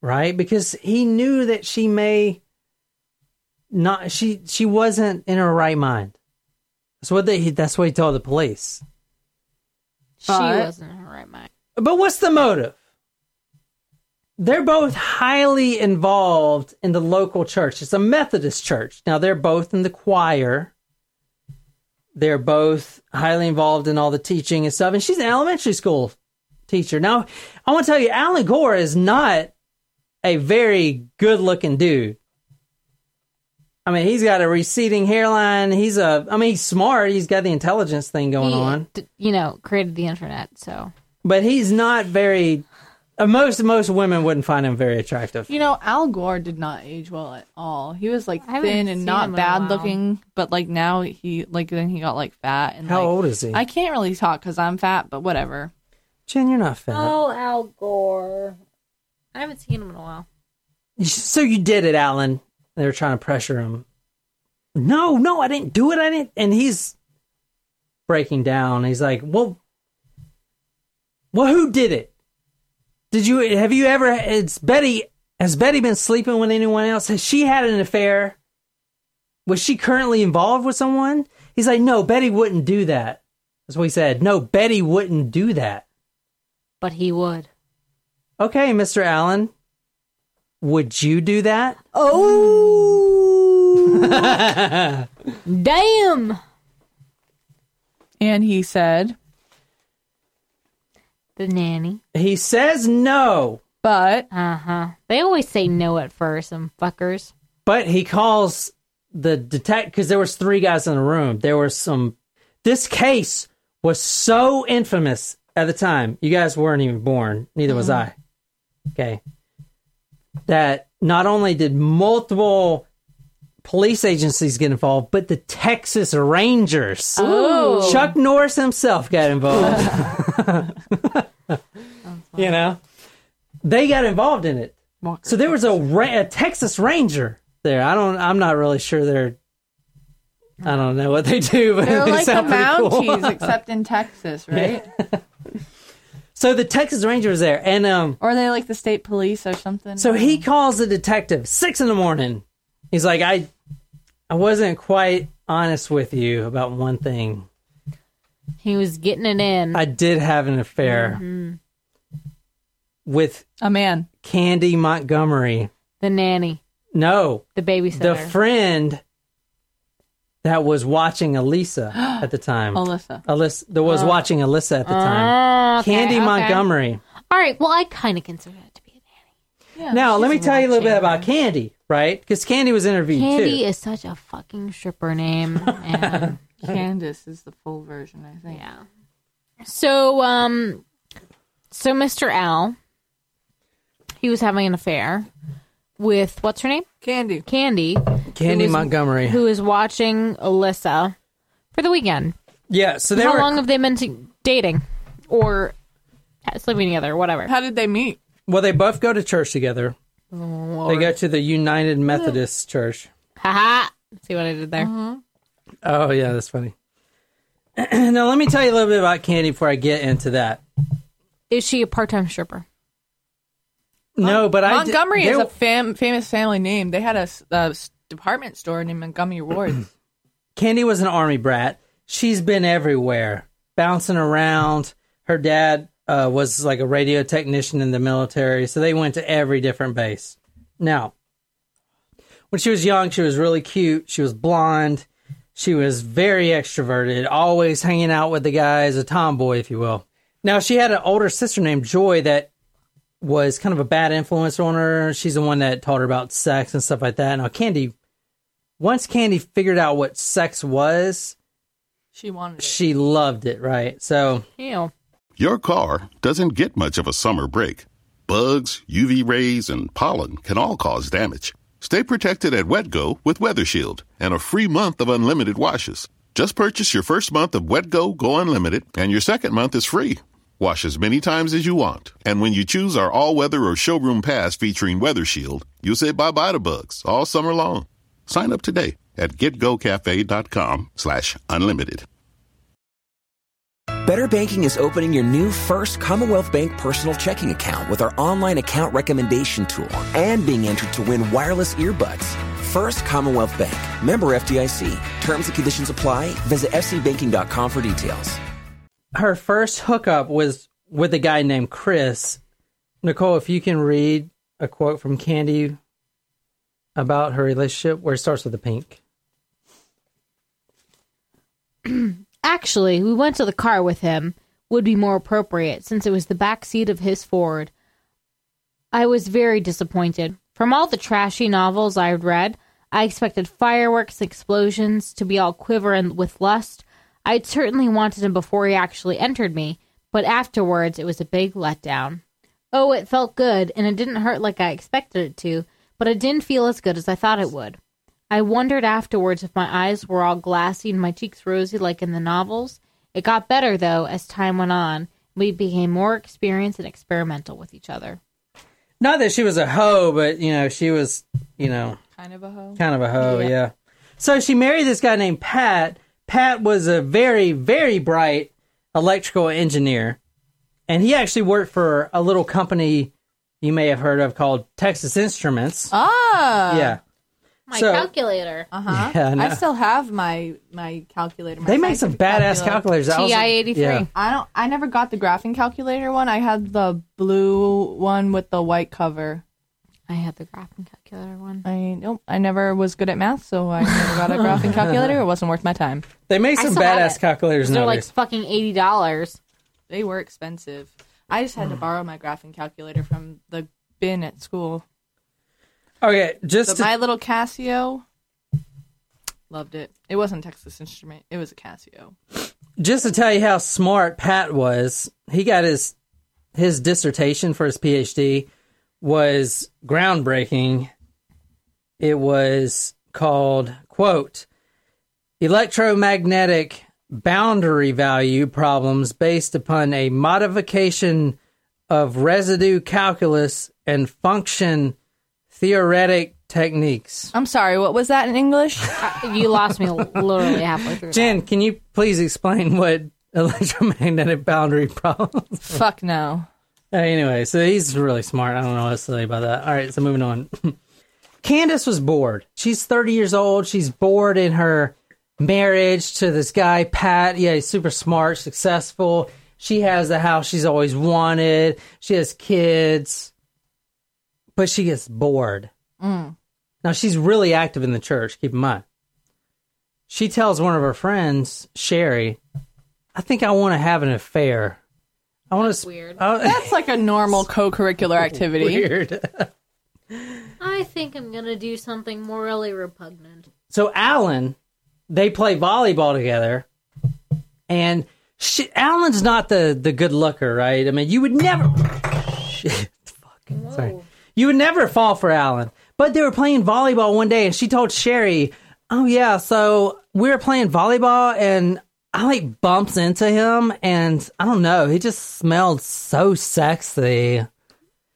Right? Because he knew that she may not she she wasn't in her right mind. That's what they that's what he told the police. She But- wasn't in her right mind. But what's the motive? They're both highly involved in the local church. It's a Methodist church. Now they're both in the choir. They're both highly involved in all the teaching and stuff. And she's an elementary school teacher. Now, I want to tell you, Alan Gore is not a very good looking dude. I mean, he's got a receding hairline. He's a, I mean, he's smart. He's got the intelligence thing going he, on, d- you know, created the internet. So but he's not very. Uh, most most women wouldn't find him very attractive. You know, Al Gore did not age well at all. He was like thin and not bad looking, but like now he like then he got like fat and How like, old is he? I can't really talk because I'm fat, but whatever. Jen, you're not fat. oh, Al Gore. I haven't seen him in a while. So you did it, Alan. They were trying to pressure him. No, no, I didn't do it. I didn't. And he's breaking down. He's like, "Well, well, who did it? Did you? Have you ever? It's Betty. Has Betty been sleeping with anyone else? Has she had an affair? Was she currently involved with someone?" He's like, "No, Betty wouldn't do that." That's what he said. No, Betty wouldn't do that. But he would. Okay, Mr. Alan. Would you do that? Oh, damn! And he said, The nanny. He says no. but Uh huh. They always say no at first, some fuckers. But he calls the detect because there was three guys in the room. There were some. This case was so infamous at the time. You guys weren't even born. Neither was I. Okay. That not only did multiple police agencies get involved, but the Texas Rangers. Oh. Chuck Norris himself got involved. you know, they got involved in it. So there was a, ra- a Texas Ranger there. I don't. I'm not really sure they're. I don't know what they do, but they're they like the sound pretty cool. Mounties except in Texas, right? So the Texas Ranger was there, and um, Or are they like the state police or something? so he calls the detective six in the morning. He's like, I, I wasn't quite honest with you about one thing. He was getting it in. I did have an affair with a man. Candy Montgomery. the nanny, No, the babysitter. the friend that was watching Elisa at the time. Alyssa. Alyssa, that was watching Alyssa at the time. Oh, okay, Candy okay. Montgomery. All right. Well, I kind of consider that to be a nanny. now, let me she's tell you a little bit watching about Candy, right? Because Candy was interviewed too. Candy too. is such a fucking stripper name. And Candace is the full version, I think. yeah. So, um, so Mr. Al, he was having an affair with what's her name? Candy. Candy, Candy who was- Montgomery. who is watching Alyssa for the weekend. yeah, so they How were. long have they been t- dating or sleeping together? Whatever. How did they meet? well, they both go to church together. Oh, They go to the United ah. Methodist Church. Haha. See what I did there? Uh-huh. Oh yeah, that's funny. now let me tell you a little bit about Candy before I get into that. Is she a part-time stripper? No, but I did- Montgomery is a fam- famous family name. They had a department store named Montgomery Ward. Candy was an army brat. She's been everywhere, bouncing around. Her dad uh, was like a radio technician in the military, so they went to every different base. Now, when she was young, she was really cute. She was blonde. She was very extroverted, always hanging out with the guys, a tomboy, if you will. Now, she had an older sister named Joy that was kind of a bad influence on her. She's the one that taught her about sex and stuff like that. Now, Candy, once Candy figured out what sex was, she wanted it. she loved it, right? So, Ew. Your car doesn't get much of a summer break. Bugs, UV rays, and pollen can all cause damage. Stay protected at GetGo with Weather Shield and a free month of unlimited washes. Just purchase your first month of GetGo Go Unlimited, and your second month is free. Wash as many times as you want. And when you choose our all weather or showroom pass featuring Weather Shield, you'll say bye bye to bugs all summer long. Sign up today at getgocafe.com slash unlimited. Better Banking is opening your new first Commonwealth Bank personal checking account with our online account recommendation tool and being entered to win wireless earbuds. First Commonwealth Bank, member FDIC. Terms and conditions apply. Visit fcbanking.com for details. Her first hookup was with a guy named Chris. Nicole, if you can read a quote from Candy about her relationship where it starts with a pink. Actually, we went to the car with him. Would be more appropriate since it was the back seat of his Ford. I was very disappointed. From all the trashy novels I'd read, I expected fireworks, explosions, to be all quiver and with lust. I'd certainly wanted him before he actually entered me, but afterwards it was a big letdown. Oh, it felt good, and it didn't hurt like I expected it to, but it didn't feel as good as I thought it would. I wondered afterwards if my eyes were all glassy and my cheeks rosy like in the novels. It got better, though, as time went on. We became more experienced and experimental with each other. Not that she was a hoe, but you know, she was, you know, Kind of a hoe. kind of a hoe, yeah. So she married this guy named Pat. Pat was a very, very bright electrical engineer. And he actually worked for a little company you may have heard of called Texas Instruments. Ah. yeah. My So- calculator. Uh huh. Yeah, I. I still have my my calculator. my They make some scientific badass calculator. calculators. I was- TI eighty three. yeah. I don't. I never got the graphing calculator one. I had the blue one with the white cover. I had the graphing calculator one. I nope. I never was good at math, so I never got a graphing calculator. It wasn't worth my time. They make I some still have badass it. calculators They're like nowadays. fucking eighty dollars. They were expensive. I just had to borrow my graphing calculator from the bin at school. okay, just But to, my little Casio, loved it. It wasn't Texas Instrument. It was a Casio. just to tell you how smart Pat was, he got his his dissertation for his PhD was groundbreaking. It was called quote electromagnetic boundary value problems based upon a modification of residue calculus and function theoretic techniques. I'm sorry. What was that in English? You lost me literally halfway through. Jen, can you please explain what electromagnetic boundary problems Fuck no. Uh, Anyway, so he's really smart. I don't know what to say about that. All right, so moving on. Candace was bored. She's 30 years old. She's bored in her marriage to this guy, Pat. Yeah, he's super smart, successful. She has the house she's always wanted. She has kids, but she gets bored. Now, she's really active in the church, keep in mind. She tells one of her friends, Sherry, I think I want to have an affair. I want to. weird. That's like a normal co-curricular activity. Weird. I think I'm gonna do something morally repugnant. So Alan, they play volleyball together, and she, Alan's not the the good looker, right? I mean, you would never. Shit, fuck. Sorry, you would never fall for Alan. But they were playing volleyball one day, and she told Sherry, "Oh yeah, so we were playing volleyball, and I like bumps into him, and I don't know, he just smelled so sexy.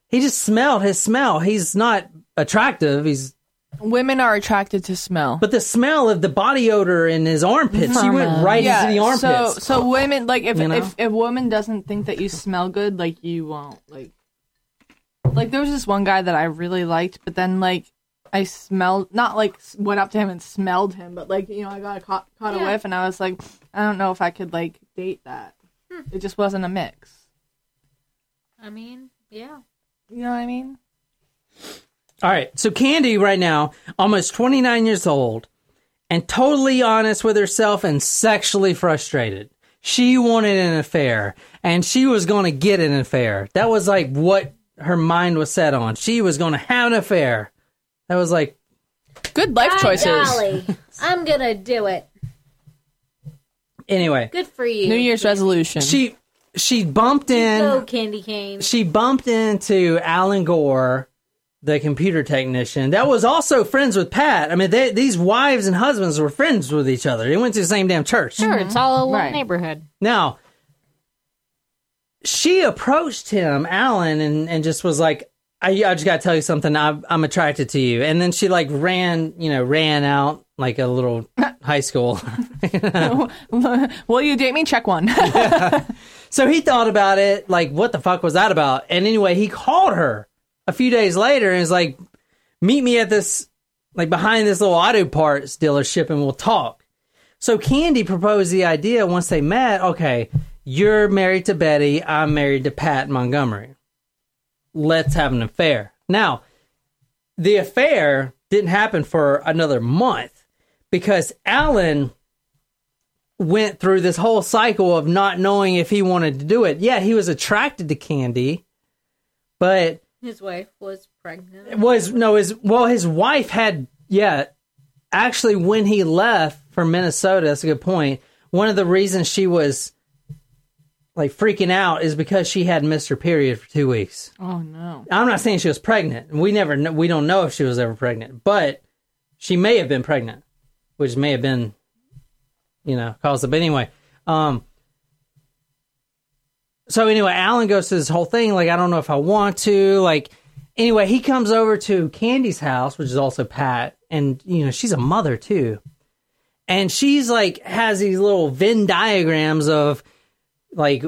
He just smelled his smell. He's not attractive. He's Women are attracted to smell. but the smell of the body odor in his armpits, she went uh-huh. right into the armpits. So, so women like if You know? if if a woman doesn't think that you smell good, like you won't like. Like there was this one guy that I really liked, but then like I smelled not like went up to him and smelled him, but like you know I got a caught caught a whiff and I was like I don't know if I could like date that. Hmm. It just wasn't a mix. I mean, yeah. You know what I mean? All right, so Candy right now, almost 29 years old, and totally honest with herself and sexually frustrated. She wanted an affair, and she was going to get an affair. That was like what her mind was set on. She was going to have an affair. That was like, Good life By choices. golly, I'm gonna do it. anyway, Good for you. New Year's resolution. she she bumped in. Go, candy cane. she bumped into Alan Gore, the computer technician. That was also friends with Pat. I mean, they, these wives and husbands were friends with each other. They went to the same damn church. Sure, it's all a little Right. neighborhood. Now, she approached him, Alan, and, and just was like, I, I just got to tell you something. I'm, I'm attracted to you. And then she like ran, you know, ran out like a little high school. Will you date me? Check one. So he thought about it, like, what the fuck was that about? And anyway, he called her a few days later and was like, meet me at this, like, behind this little auto parts dealership and we'll talk. So Candy proposed the idea once they met okay, you're married to Betty, I'm married to Pat Montgomery. Let's have an affair. Now, the affair didn't happen for another month because Alan went through this whole cycle of not knowing if he wanted to do it. Yeah, he was attracted to Candy, but His wife was pregnant. was no his well his wife had yeah actually, when he left for Minnesota, that's a good point. One of the reasons she was like freaking out is because she had missed her period for two weeks. Oh no. I'm not saying she was pregnant. We never, kn- we don't know if she was ever pregnant, but she may have been pregnant, which may have been, you know, caused it. But anyway, um, so anyway, Alan goes to this whole thing. Like, I don't know if I want to. Like, anyway, he comes over to Candy's house, which is also Pat, and you know, she's a mother too, and she's like has these little Venn diagrams of like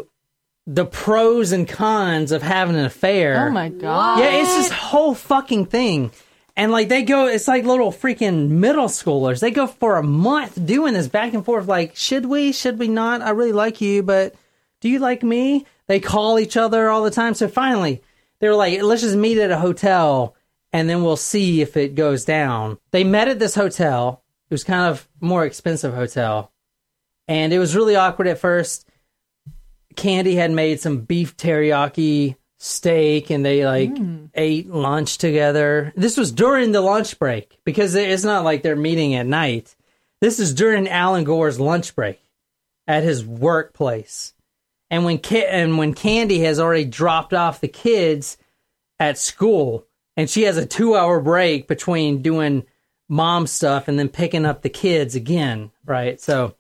the pros and cons of having an affair. Oh my god. Yeah, it's this whole fucking thing. And like they go, it's like little freaking middle schoolers. They go for a month doing this back and forth. Like, should we? Should we not? I really like you, but do you like me? They call each other all the time. So finally, they were like, let's just meet at a hotel and then we'll see if it goes down. They met at this hotel. It was kind of more expensive hotel. And it was really awkward at first. Candy had made some beef teriyaki steak and they like hmm. ate lunch together. This was during the lunch break because it's not like they're meeting at night. This is during Alan Gore's lunch break at his workplace. And when Ki- and when Candy has already dropped off the kids at school and she has a 2-hour break between doing mom stuff and then picking up the kids again, right? So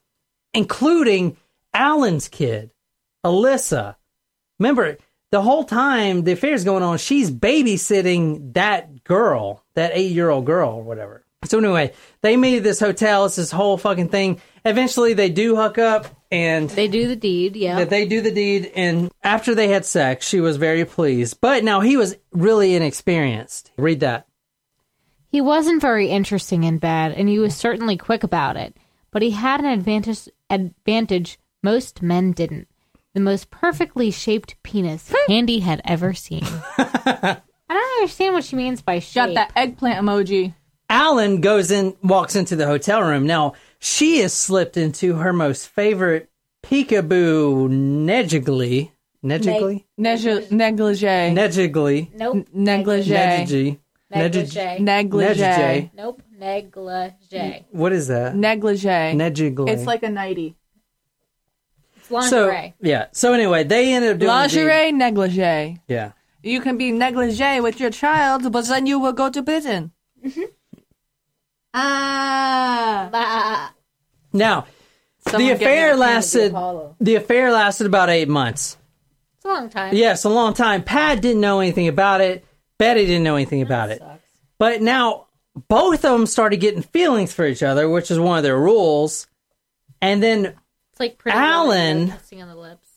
including Alan's kid, Alyssa. Remember, the whole time the affair's going on, she's babysitting that girl, that eight year old girl or whatever. So anyway, they meet at this hotel. It's this whole fucking thing. Eventually, they do hook up, and They do the deed, yeah. that they do the deed. And after they had sex, she was very pleased. But now he was really inexperienced. Read that. He wasn't very interesting in bed, and he was certainly quick about it. But he had an advantage advantage most men didn't. The most perfectly shaped penis Candy had ever seen. I don't understand what she means by shape. Got that eggplant emoji. Alan goes in, walks into the hotel room. Now she has slipped into her most favorite peekaboo negligee, negligee, Neg- negligee. negligee, Nope. negligee. negligee, Negligee. Negligee. Negligee. Nope. Negligee. What is that? Negligee. Negligee. It's like a nightie. It's so yeah. So anyway, they ended up doing the. Lingerie, negligee. Yeah. You can be negligee with your child, but then you will go to prison. Ah. Ah. Now Someone the affair a can of lasted. Apollo. The affair lasted about eight months. It's a long time. Yes, a long time. Pat didn't know anything about it. Betty didn't know anything about it. But now both of them started getting feelings for each other, which is one of their rules. And then It's like pretty Alan- kissing on the lips.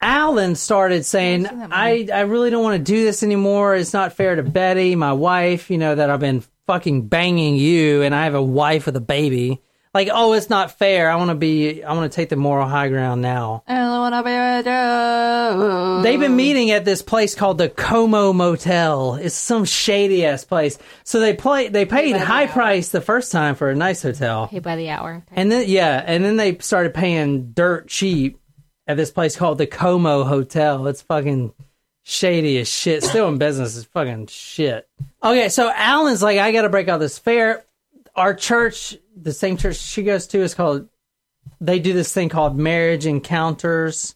Alan started saying, I, I really don't want to do this anymore. It's not fair to Betty, my wife, you know, that I've been fucking banging you and I have a wife with a baby. Like, oh, it's not fair. I want to be, I want to take the moral high ground now. I don't wanna be with you. They've been meeting at this place called the Como Motel. It's some shady ass place. So they play, they paid high price the first time for a nice hotel. Paid by the hour. And then yeah, and then they started paying dirt cheap at this place called the Como Hotel. It's fucking shady as shit. Still in business is fucking shit. Okay, so Alan's like, I gotta break out this fair. Our church, the same church she goes to, is called. They do this thing called marriage encounters,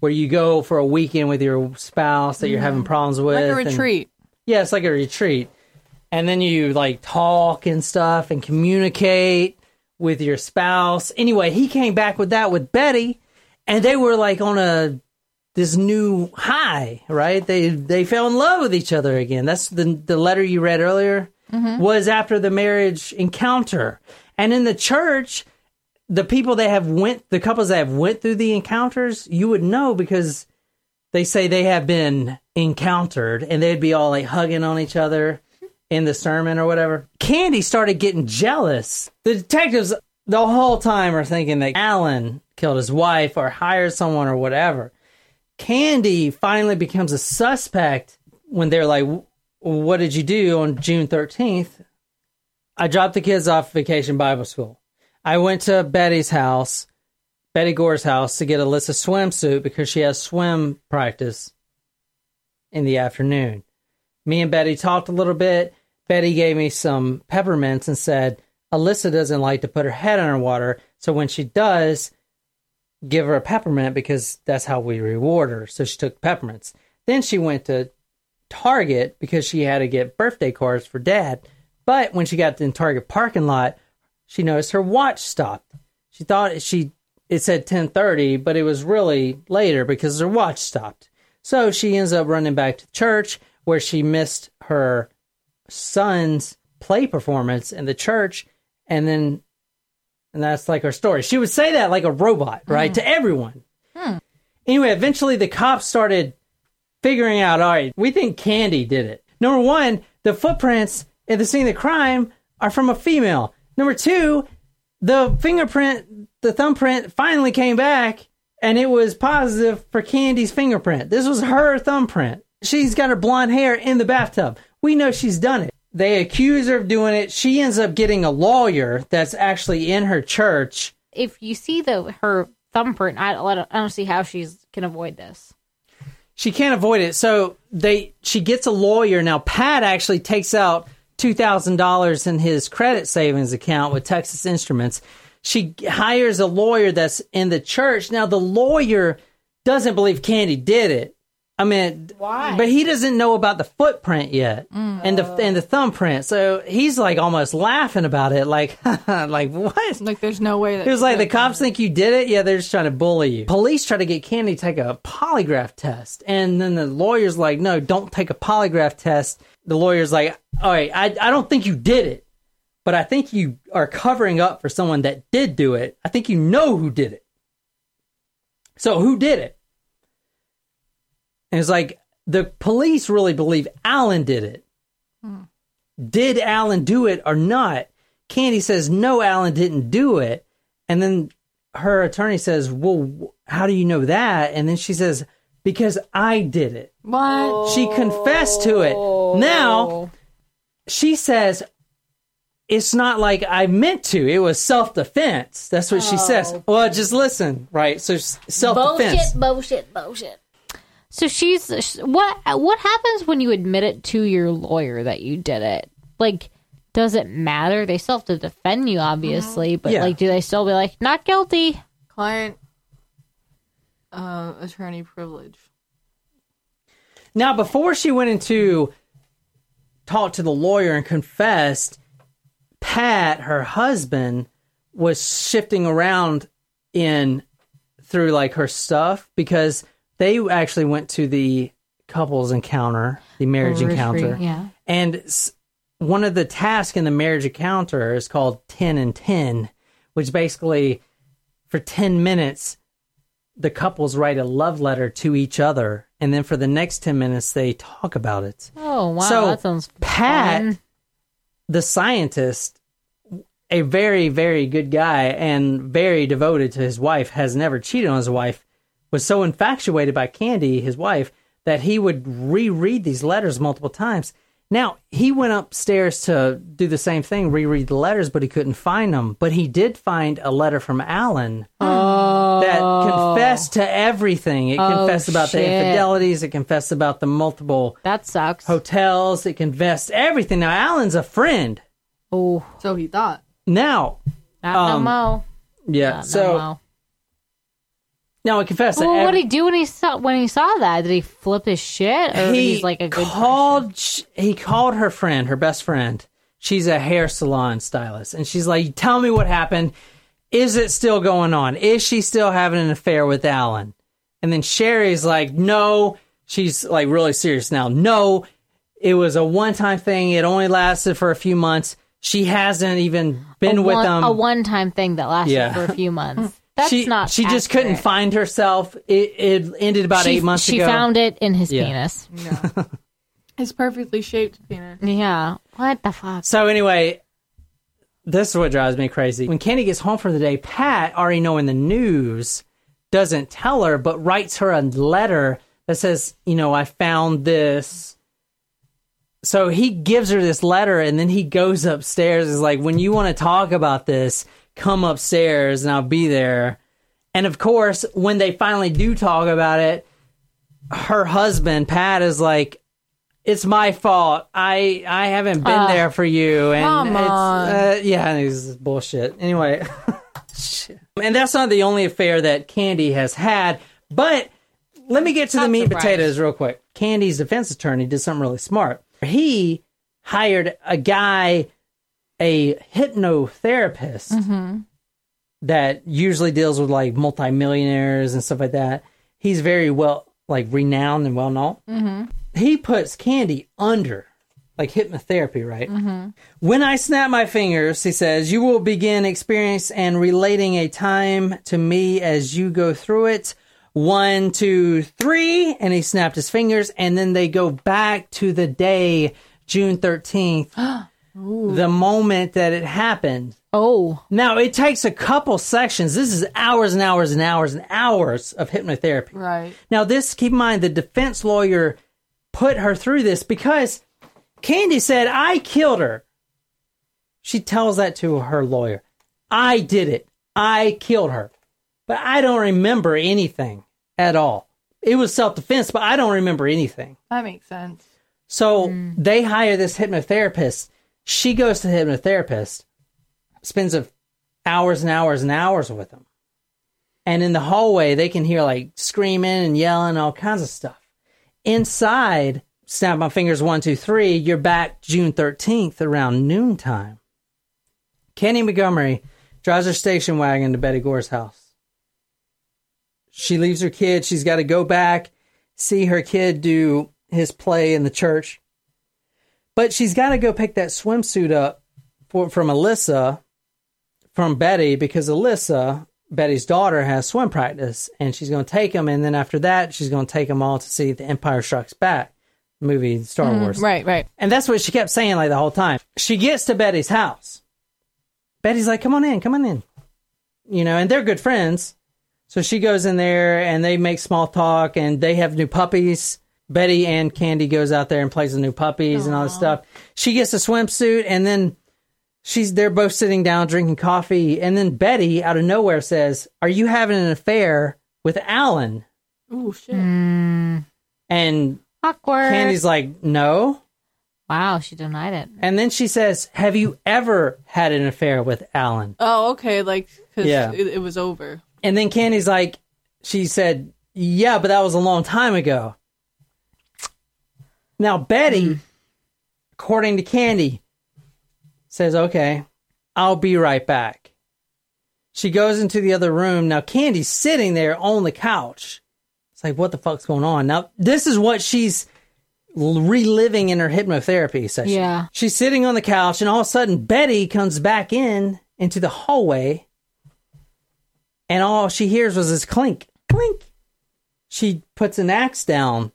where you go for a weekend with your spouse that you're having mm. problems with. like a and- retreat. yeah, it's like a retreat. And then you like talk and stuff and communicate with your spouse. Anyway, he came back with that with Betty and they were like on a this new high, right? They they fell in love with each other again. That's the the letter you read earlier mm-hmm. was after the marriage encounter. And in the church, the people that have went the couples that have went through the encounters, you would know because they say they have been encountered and they'd be all like hugging on each other in the sermon or whatever. Candy started getting jealous. The detectives the whole time are thinking that Alan killed his wife or hired someone or whatever. Candy finally becomes a suspect when they're like, What did you do on June 13th? I dropped the kids off vacation Bible school. I went to Betty's house, Betty Gore's house, to get Alyssa swimsuit because she has swim practice in the afternoon. Me and Betty talked a little bit. Betty gave me some peppermints and said, Alyssa doesn't like to put her head underwater, so when she does, give her a peppermint because that's how we reward her. So she took peppermints. Then she went to Target because she had to get birthday cards for dad. But when she got to the Target parking lot, she noticed her watch stopped. She thought she it said 10:30, but it was really later because her watch stopped. So she ends up running back to church where she missed her son's play performance in the church and then and that's like her story. She would say that like a robot, right? Hmm. To everyone. Hmm. Anyway, eventually the cops started figuring out, all right, we think Candy did it. Number one, the footprints at the scene of the crime are from a female. Number two, the fingerprint, the thumbprint finally came back and it was positive for Candy's fingerprint. This was her thumbprint. She's got her blonde hair in the bathtub. We know she's done it. They accuse her of doing it. She ends up getting a lawyer that's actually in her church. If you see the her thumbprint, I don't, I don't see how she's can avoid this. She can't avoid it. So they she gets a lawyer. Now Pat actually takes out two thousand dollars in his credit savings account with Texas Instruments. She hires a lawyer that's in the church. Now the lawyer doesn't believe Candy did it. I mean, Why? But he doesn't know about the footprint yet mm. and the oh. and the thumbprint. So he's like almost laughing about it, like like what? Like, there's no way that It was like the cops think you did it. Yeah, they're just trying to bully you. Police try to get Candy to take a polygraph test, and then the lawyer's like, "No, don't take a polygraph test." The lawyer's like, "All right, I I don't think you did it, but I think you are covering up for someone that did do it. I think you know who did it. So who did it?" And it's like the police really believe Alan did it. Hmm. Did Alan do it or not? Candy says no, Alan didn't do it, and then her attorney says, "Well, how do you know that?" And then she says, "Because I did it." What? She confessed to it. Now she says, "It's not like I meant to. It was self defense." That's what she says. Well, just listen, right? So self defense. bullshit, bullshit. Bullshit. So she's what? What happens when you admit it to your lawyer that you did it? Like, does it matter? They still have to defend you, obviously, but Yeah. like, do they still be like, not guilty? Client uh, attorney privilege. Now, before she went into talk to the lawyer and confessed, Pat, her husband, was shifting around in through like her stuff because they actually went to the couples encounter, the marriage encounter. Yeah. And one of the tasks in the marriage encounter is called 10 and 10, which basically for 10 minutes, the couples write a love letter to each other. And then for the next 10 minutes, they talk about it. Oh wow, So, that sounds Pat, fun. the scientist, a very, very good guy and very devoted to his wife, has never cheated on his wife, was so infatuated by Candy, his wife, that he would reread these letters multiple times. Now, he went upstairs to do the same thing, reread the letters, but he couldn't find them. But he did find a letter from Alan that confessed to everything. It Oh, confessed about the infidelities, it confessed about the multiple That sucks. hotels, it confessed everything. Now, Alan's a friend. Oh, So he thought. Now, not Um, no mo. yeah. Not so no mo. Now it confessed. that Well, what did he do when he saw when he saw that? Did he flip his shit, or he he's like a good called. sh- He called her friend, her best friend. She's a hair salon stylist, and she's like, "Tell me what happened. Is it still going on? Is she still having an affair with Alan?" And then Sherry's like, "No." She's like really serious now. No, it was a one-time thing. It only lasted for a few months. She hasn't even been with them. a one-time thing that lasted Yeah. for a few months. That's she not. she just couldn't find herself. It, it ended about she, eight months she ago. She found it in his Yeah. penis. His perfectly shaped penis. Yeah. What the fuck? So anyway, this is what drives me crazy. When Candy gets home for the day, Pat, already knowing the news, doesn't tell her, but writes her a letter that says, you know, I found this. So he gives her this letter and then he goes upstairs. Is like, when you want to talk about this, come upstairs and I'll be there. And of course, when they finally do talk about it, her husband, Pat, is like, it's my fault. I I haven't been Ah, there for you, and it's. Uh, yeah, it's bullshit. Anyway, and that's not the only affair that Candy has had. But let me get to the meat and surprised. potatoes real quick. Candy's defense attorney did something really smart. He hired a guy, a hypnotherapist Mm-hmm. that usually deals with like multimillionaires and stuff like that. He's very well, like renowned and well known. Mm-hmm. He puts Candy under, like hypnotherapy, right? Mm-hmm. When I snap my fingers, he says, you will begin experience and relating a time to me as you go through it. One, two, three, and he snapped his fingers, and then they go back to the day, June thirteenth, the moment that it happened. Oh, Now it takes a couple sections. This is hours and hours and hours and hours of hypnotherapy. Right. Now this, keep in mind, the defense lawyer put her through this because Candy said, I killed her. She tells that to her lawyer. I did it. I killed her. But I don't remember anything at all. It was self defense, but I don't remember anything. That makes sense. So mm. they hire this hypnotherapist. She goes to the hypnotherapist, spends hours and hours and hours with him. And in the hallway, they can hear like screaming and yelling, all kinds of stuff. Inside, snap my fingers one, two, three, you're back June 13th around noontime. Candy Montgomery drives her station wagon to Betty Gore's house. She leaves her kid. She's got to go back, see her kid do his play in the church. But she's got to go pick that swimsuit up for, from Alyssa, from Betty, because Alyssa, Betty's daughter, has swim practice, and she's going to take them. And then after that, she's going to take them all to see The Empire Strikes Back movie, Star mm, Wars. Right, right. And that's what she kept saying like the whole time. She gets to Betty's house. Betty's like, "Come on in, come on in." You know, and they're good friends. So she goes in there and they make small talk and they have new puppies. Betty and Candy goes out there and plays with new puppies and all this stuff. She gets a swimsuit and then she's they're both sitting down drinking coffee and then Betty out of nowhere says, "Are you having an affair with Alan?" Ooh, shit. Hmm. And awkward. Candy's like, "No." wow, she denied it. And then she says, "Have you ever had an affair with Alan?" Oh, okay. Like, because Yeah. it, it was over. And then Candy's like, she said, "Yeah, but that was a long time ago." Now Betty, hmm. according to Candy, says, "Okay, I'll be right back." She goes into the other room. Now Candy's sitting there on the couch. It's like, what the fuck's going on? Now this is what she's reliving in her hypnotherapy session. Yeah. She's sitting on the couch, and all of a sudden, Betty comes back in into the hallway, and all she hears was this clink, clink. She puts an axe down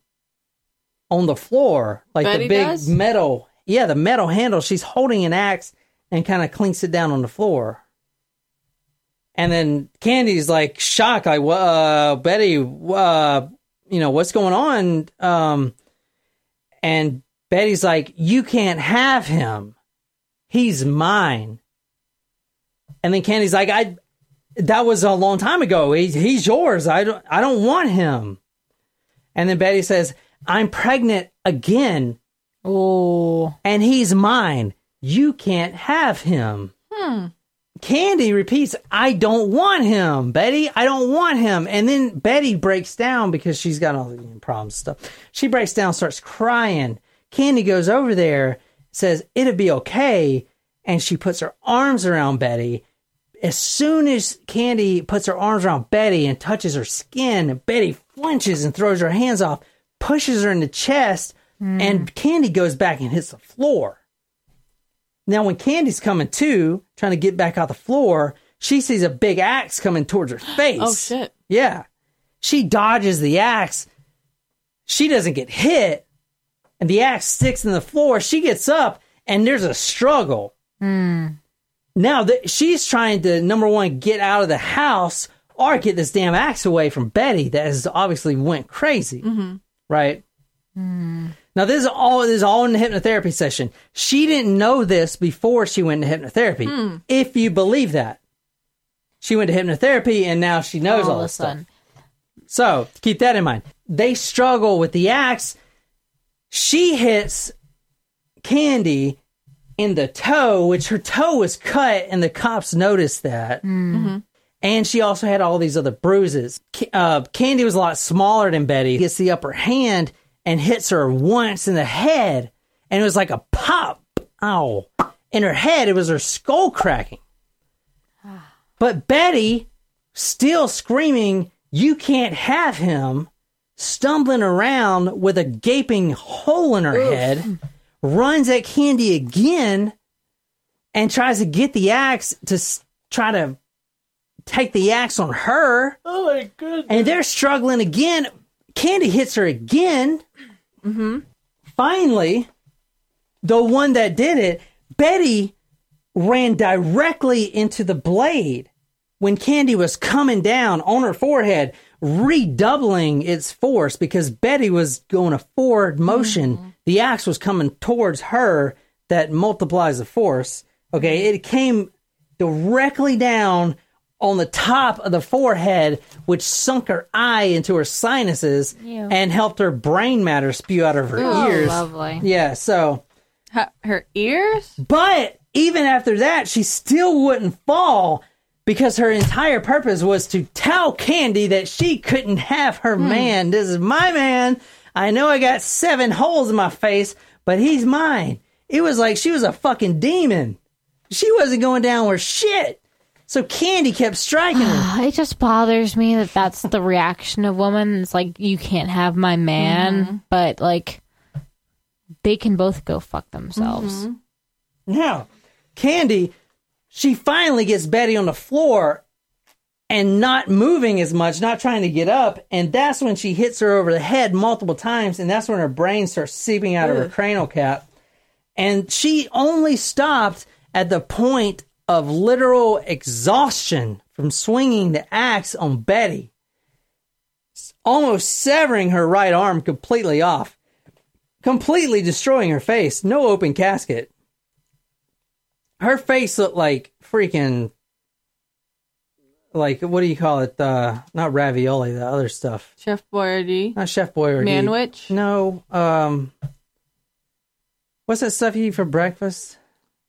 on the floor, like Betty the big does? metal, yeah, the metal handle. She's holding an axe and kind of clinks it down on the floor. And then Candy's like shocked, like, "Wha- uh, Betty, uh, you know, what's going on? Um, and Betty's like, you can't have him. He's mine. And then Candy's like, I, that was a long time ago. He, he's yours. I don't, I don't want him. And then Betty says, I'm pregnant again Oh, and he's mine. You can't have him. Hmm. Candy repeats, I don't want him, Betty. I don't want him. And then Betty breaks down because she's got all the problems stuff. She breaks down, starts crying. Candy goes over there, says, It'll be okay. And she puts her arms around Betty. As soon as Candy puts her arms around Betty and touches her skin, Betty flinches and throws her hands off, pushes her in the chest, and hmm. Candy goes back and hits the floor. Now, when Candy's coming to, trying to get back out the floor, she sees a big axe coming towards her face. Oh, shit. Yeah. She dodges the axe. She doesn't get hit, and the axe sticks in the floor. She gets up, and there's a struggle. Hmm. Now that she's trying to number one get out of the house or get this damn axe away from Betty that has obviously went crazy, mm-hmm. Right? Hmm. Now this is all this is all in the hypnotherapy session. She didn't know this before she went to hypnotherapy. Hmm. If you believe that, she went to hypnotherapy and now she knows all, all of a this stuff. sudden. So keep that in mind. They struggle with the axe. she hits Candy in the toe, which her toe was cut, and the cops noticed that. Mm-hmm. And she also had all these other bruises. Uh, Candy was a lot smaller than Betty. He Gets the upper hand and hits her once in the head, and it was like a pop. Ow! In her head, it was her skull cracking. But Betty, still screaming, "You can't have him!" stumbling around with a gaping hole in her head, runs at Candy again and tries to get the axe to try to take the axe on her. Oh my goodness. And they're struggling again. Candy hits her again. Mm-hmm. Finally, the one that did it, Betty ran directly into the blade when Candy was coming down on her forehead, redoubling its force because Betty was going a forward motion. The axe was coming towards her that multiplies the force. Okay, it came directly down on the top of the forehead, which sunk her eye into her sinuses Ew. and helped her brain matter spew out of her Oh, ears. lovely. Yeah, so. Her, her ears? But even after that, she still wouldn't fall because her entire purpose was to tell Candy that she couldn't have her hmm. man. This is my man. I know I got seven holes in my face, but he's mine. It was like she was a fucking demon. She wasn't going down with shit. So Candy kept striking her. It just bothers me that that's the reaction of women. It's like you can't have my man, mm-hmm. but like they can both go fuck themselves. Mm-hmm. Now, Candy, she finally gets Betty on the floor and not moving as much, not trying to get up. And that's when she hits her over the head multiple times. And that's when her brain starts seeping out of her cranial cap. And she only stopped at the point of literal exhaustion from swinging the axe on Betty, almost severing her right arm completely off, completely destroying her face. No open casket her face looked like freaking like what do you call it uh not ravioli the other stuff Chef Boyardee? not chef boyardee Manwich? no um what's that stuff you eat for breakfast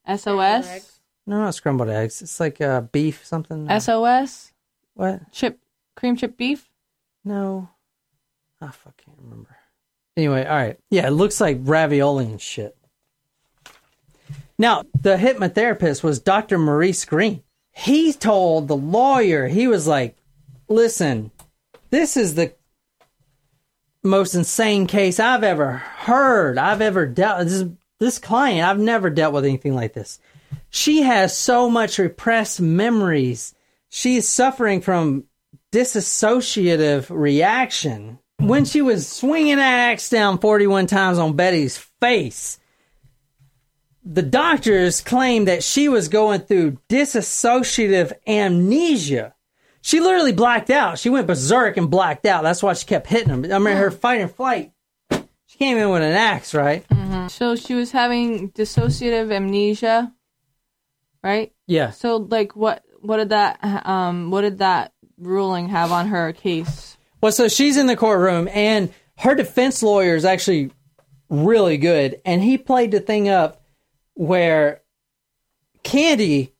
SOS? No not scrambled eggs. It's like uh beef something SOS? what? Chip, cream chip beef? no. Oh fuck can't remember. Anyway all right. Yeah it looks like ravioli and shit. Now the hypnotherapist was dr maurice green. He told the lawyer he was like listen this is the most insane case i've ever heard i've ever dealt this this client i've never dealt with anything like this she has so much repressed memories She's suffering from disassociative reaction when she was swinging that axe down 41 times on betty's face the doctors claimed that she was going through disassociative amnesia. She literally blacked out. She went berserk and blacked out. That's why she kept hitting him. I mean, her mm. fight and flight. She came in with an axe, right? Mm-hmm. So she was having dissociative amnesia, right? Yeah. So like what what did that um what did that ruling have on her case? Well, so she's in the courtroom, and her defense lawyer is actually really good, and he played the thing up where Candy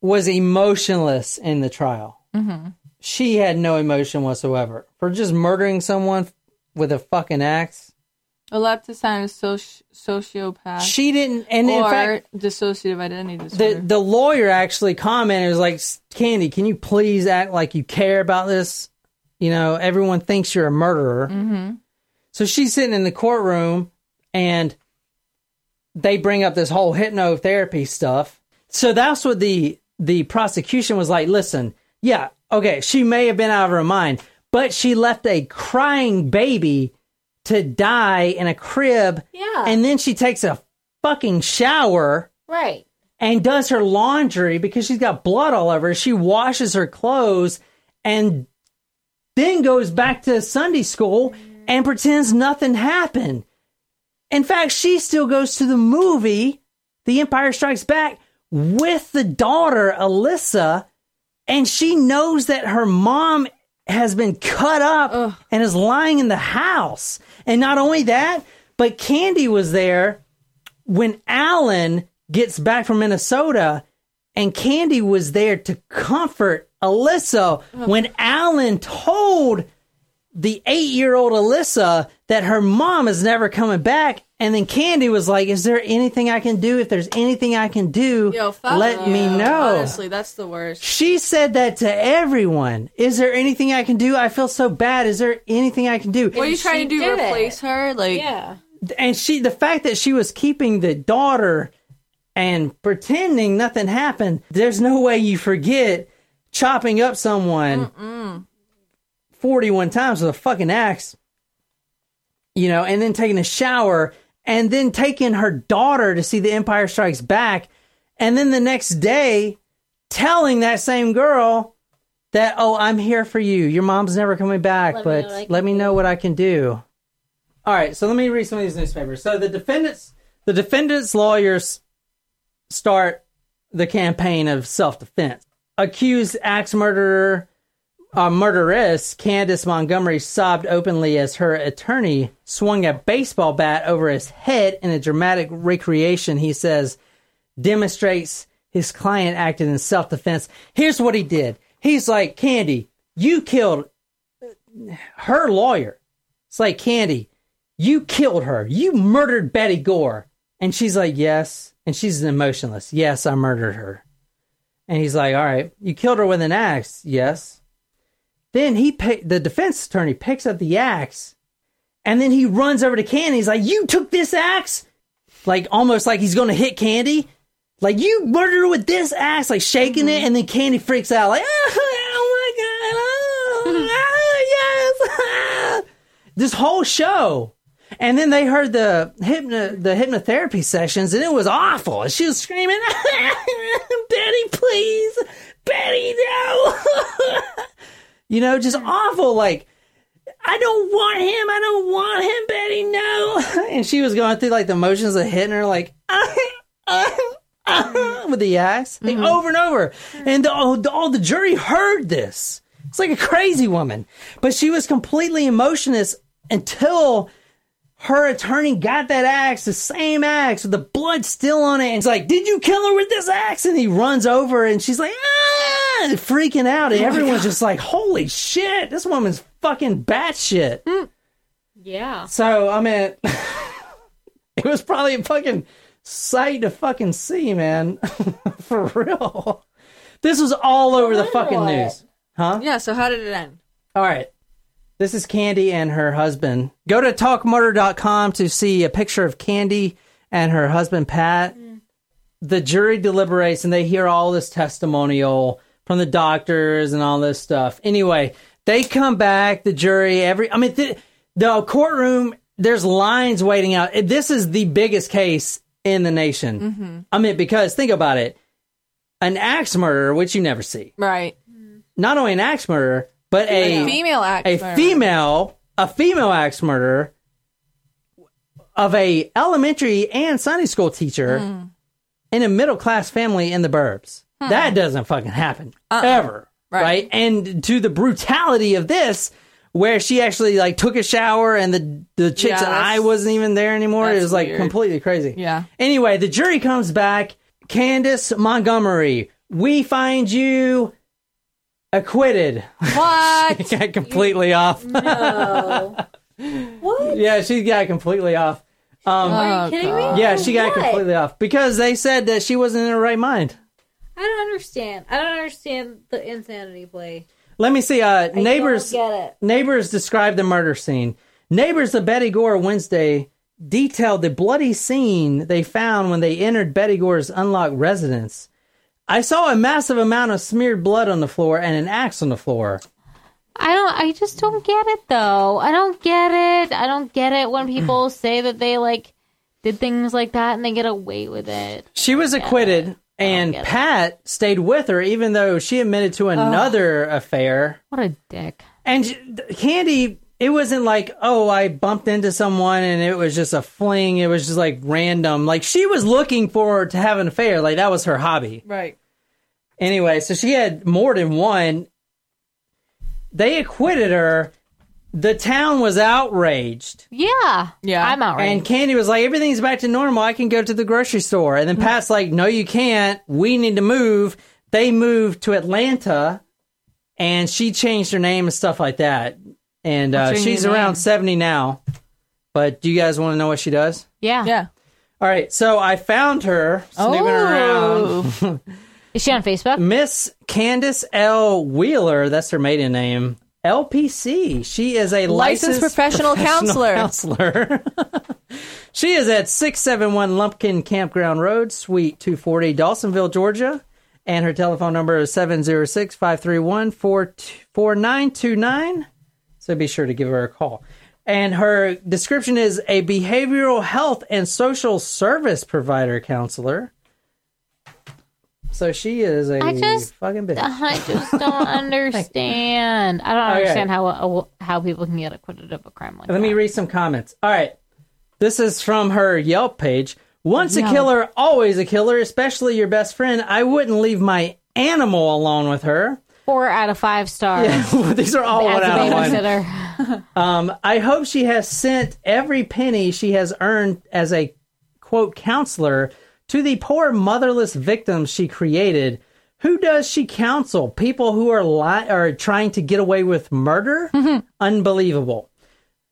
was emotionless in the trial. Mm-hmm. She had no emotion whatsoever for just murdering someone with a fucking axe. Allowed to sign a soci- sociopath She didn't, and in or fact, dissociative identity the disorder. the lawyer actually commented was like candy can you please act like you care about this you know everyone thinks you're a murderer mm-hmm. so she's sitting in the courtroom and they bring up this whole hypnotherapy stuff so that's what the the prosecution was like listen yeah okay she may have been out of her mind but she left a crying baby to die in a crib Yeah. and then she takes a fucking shower Right. and does her laundry because she's got blood all over. She washes her clothes and then goes back to Sunday school and pretends nothing happened. In fact, she still goes to the movie, The Empire Strikes Back, with the daughter, Alyssa, and she knows that her mom has been cut up and is lying in the house. And not only that, but Candy was there when Alan gets back from Minnesota, and Candy was there to comfort Alyssa. When Alan told the eight year old Alyssa that her mom is never coming back. And then Candy was like, Is there anything I can do? If there's anything I can do, Yo, fuck let me know. Honestly, that's the worst. She said that to everyone. Is there anything I can do? I feel so bad. Is there anything I can do? What are you trying to do? did it. Replace her? Like, Yeah. and she the fact that she was keeping the daughter and pretending nothing happened there's no way you forget chopping up someone 41 times with a fucking axe you know and then taking a shower and then taking her daughter to see the empire strikes back and then the next day telling that same girl that oh i'm here for you your mom's never coming back Let but know what I can let me do." know what i can do all right, so let me read some of these newspapers. So the defendants, the defendants' lawyers start the campaign of self-defense. Accused axe murderer, uh, murderess Candace Montgomery sobbed openly as her attorney swung a baseball bat over his head in a dramatic recreation. He says demonstrates his client acted in self-defense. Here's what he did. He's like, Candy, you killed her lawyer. It's like, Candy, you killed her. You murdered Betty Gore. And she's like, yes. And she's emotionless. Yes, I murdered her. And he's like, all right, you killed her with an axe. Yes. Then he, pick, the defense attorney picks up the axe and then he runs over to Candy. He's like, you took this axe? Like, almost like he's going to hit Candy. Like, you murdered her with this axe, like shaking it. And then Candy freaks out, like, oh, my God. Oh, ah, yes. this whole show. And then they heard the hypno the hypnotherapy sessions, and it was awful. And she was screaming, "Betty, please, Betty, no!" You know, just mm. awful. Like, I don't want him. I don't want him, Betty. No. And she was going through like the motions of hitting her, like mm. with the axe, like, mm-hmm. over and over. Mm. And the, all, the, all the jury heard this. It's like a crazy woman, but she was completely emotionless until her attorney got that axe, the same axe with the blood still on it. And it's like, did you kill her with this axe? And he runs over and she's like, ah, freaking out. And oh everyone's just like, holy shit, this woman's fucking batshit. Mm. Yeah. So, I mean, it was probably a fucking sight to fucking see, man. For real. This was all over the fucking what? news. Huh? yeah. So how did it end? All right. This is Candy and her husband. Go to talkmurder.com to see a picture of Candy and her husband, Pat. Mm. The jury deliberates and they hear all this testimonial from the doctors and all this stuff. Anyway, they come back, the jury, every, I mean, the, the courtroom, there's lines waiting out. This is the biggest case in the nation. I mean, because think about it an axe murderer, which you never see, Right. not only an axe murderer, but a female axe a murderer. female a female axe murderer of a elementary and Sunday school teacher Hmm. in a middle class family in the burbs. That doesn't fucking happen ever, Uh-uh. Right. right. And to the brutality of this, where she actually like took a shower and the the chick's Yeah, eye wasn't even there anymore. It was like weird. completely crazy. Yeah. Anyway, the jury comes back. Candace Montgomery, we find you acquitted. What? got completely off. no. What? yeah, she got completely off. Um, Are you kidding me? yeah, she got What? completely off because they said that she wasn't in her right mind. I don't understand. I don't understand the insanity play. Let me see. Uh, I neighbors, don't get it. neighbors described the murder scene. Neighbors of Betty Gore Wednesday detailed the bloody scene they found when they entered Betty Gore's unlocked residence. I saw a massive amount of smeared blood on the floor and an axe on the floor. I don't. I just don't get it though. I don't get it. I don't get it when people say that they like did things like that and they get away with it. She was acquitted, and it. Pat stayed with her even though she admitted to another affair. What a dick. And Candy, it wasn't like, oh, I bumped into someone and it was just a fling. It was just like random. Like she was looking for to have an affair. Like that was her hobby. Right. Anyway, so she had more than one. They acquitted her, the town was outraged. Yeah. Yeah. I'm outraged. And Candy was like, everything's back to normal. I can go to the grocery store. And then Pat's like, no, you can't. We need to move. They moved to Atlanta and she changed her name and stuff like that. And uh, she's around name? 70 now. But do you guys want to know what she does? yeah. Yeah. All right. So I found her snooping around. Oh. Is she on Facebook? Miss Candace L. Wheeler, that's her maiden name. LPC. She is a licensed, Licensed professional counselor. counselor. she is at 671 Lumpkin Campground Road, Suite 240, Dawsonville, Georgia. And her telephone number is 706 531 4929. So be sure to give her a call. And her description is a behavioral health and social service provider counselor. So she is a I just- fucking bitch. I just don't understand. I don't Okay. understand how uh, how people can get acquitted of a crime like Let that. me read some comments. All right. This is from her Yelp page. Once a killer, always a killer, especially your best friend. I wouldn't leave my animal alone with her. Four out of five stars. These are all one out of one. Um, I hope she has sent every penny she has earned as a quote counselor to the poor motherless victims she created. Who does she counsel? People who are li- are trying to get away with murder? Unbelievable.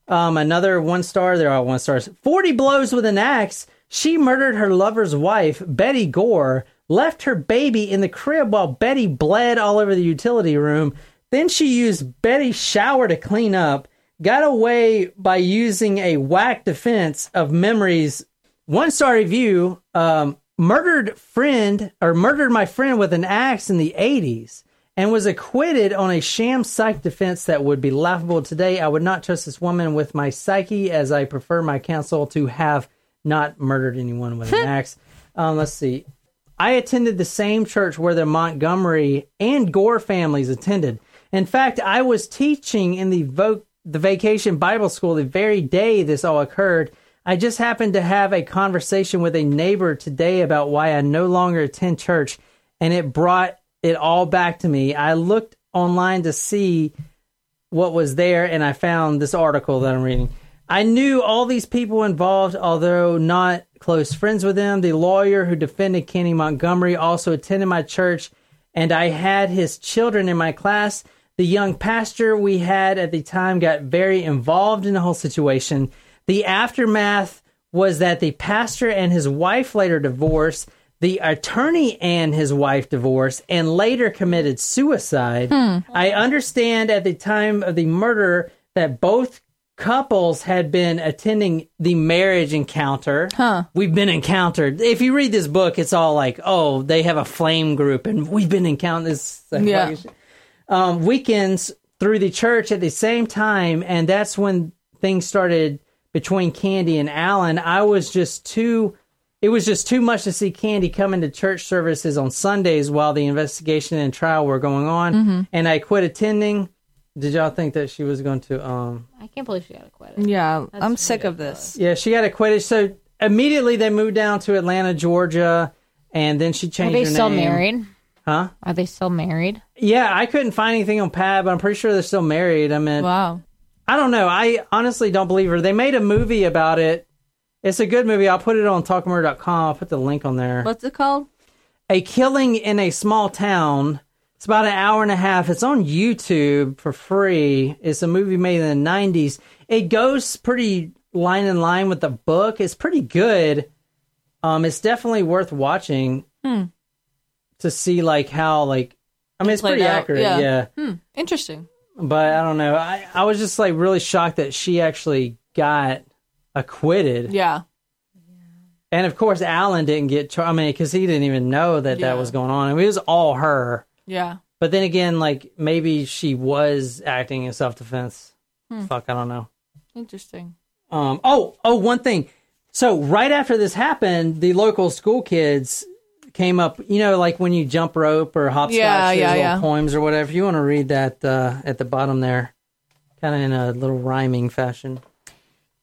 Um, another one star. They're all one stars. Forty blows with an axe. She murdered her lover's wife, Betty Gore, left her baby in the crib while Betty bled all over the utility room. Then she used Betty's shower to clean up, got away by using a whack defense of memories. One star review, um, murdered friend or murdered my friend with an axe in the 80s and was acquitted on a sham psych defense that would be laughable today. I would not trust this woman with my psyche as I prefer my counsel to have not murdered anyone with an axe. Um, let's see. I attended the same church where the Montgomery and Gore families attended. In fact, I was teaching in the vo- the vacation Bible school the very day this all occurred. I just happened to have a conversation with a neighbor today about why I no longer attend church, and it brought it all back to me. I looked online to see what was there, and I found this article that I'm reading. I knew all these people involved, although not close friends with them. The lawyer who defended Candy Montgomery also attended my church, and I had his children in my class. The young pastor we had at the time got very involved in the whole situation. The aftermath was that the pastor and his wife later divorced. The attorney and his wife divorced and later committed suicide. I understand at the time of the murder that both couples had been attending the marriage encounter. Huh. We've been encountered. If you read this book, it's all like, oh, they have a flame group and we've been encountered. This Yeah. um, weekends through the church at the same time, and that's when things started between Candy and Alan. I was just too. It was just too much to see Candy coming to church services on Sundays while the investigation and trial were going on, and I quit attending. Did y'all think that she was going to? Um, I can't believe she got acquitted. Yeah, I'm sick of this. yeah, she got acquitted. So immediately they moved down to Atlanta, Georgia, and then she changed. Are they her still name. married? Huh? Are they still married? Yeah, I couldn't find anything on Pat, but I'm pretty sure they're still married. I mean, Wow. I don't know. I honestly don't believe her. They made a movie about it. It's a good movie. I'll put it on talkmurder.com. I'll put the link on there. What's it called? A Killing in a Small Town. It's about an hour and a half. It's on YouTube for free. It's a movie made in the 90s. It goes pretty line in line with the book. It's pretty good. Um, it's definitely worth watching to see like how like I mean it's pretty out, accurate. yeah. yeah Interesting. But I don't know. I, I was just like really shocked that she actually got acquitted. Yeah. And of course, Alan didn't get. Char- I mean, because he didn't even know that Yeah. that was going on. I mean, it was all her. Yeah. But then again, like maybe she was acting in self defense. Fuck, I don't know. Interesting. Um. Oh. Oh. One thing. So right after this happened, the local school kids came up. You know, like when you jump rope or hopscotch, Yeah, those yeah, little yeah. poems or whatever. If you want to read that uh, at the bottom there, kind of in a little rhyming fashion.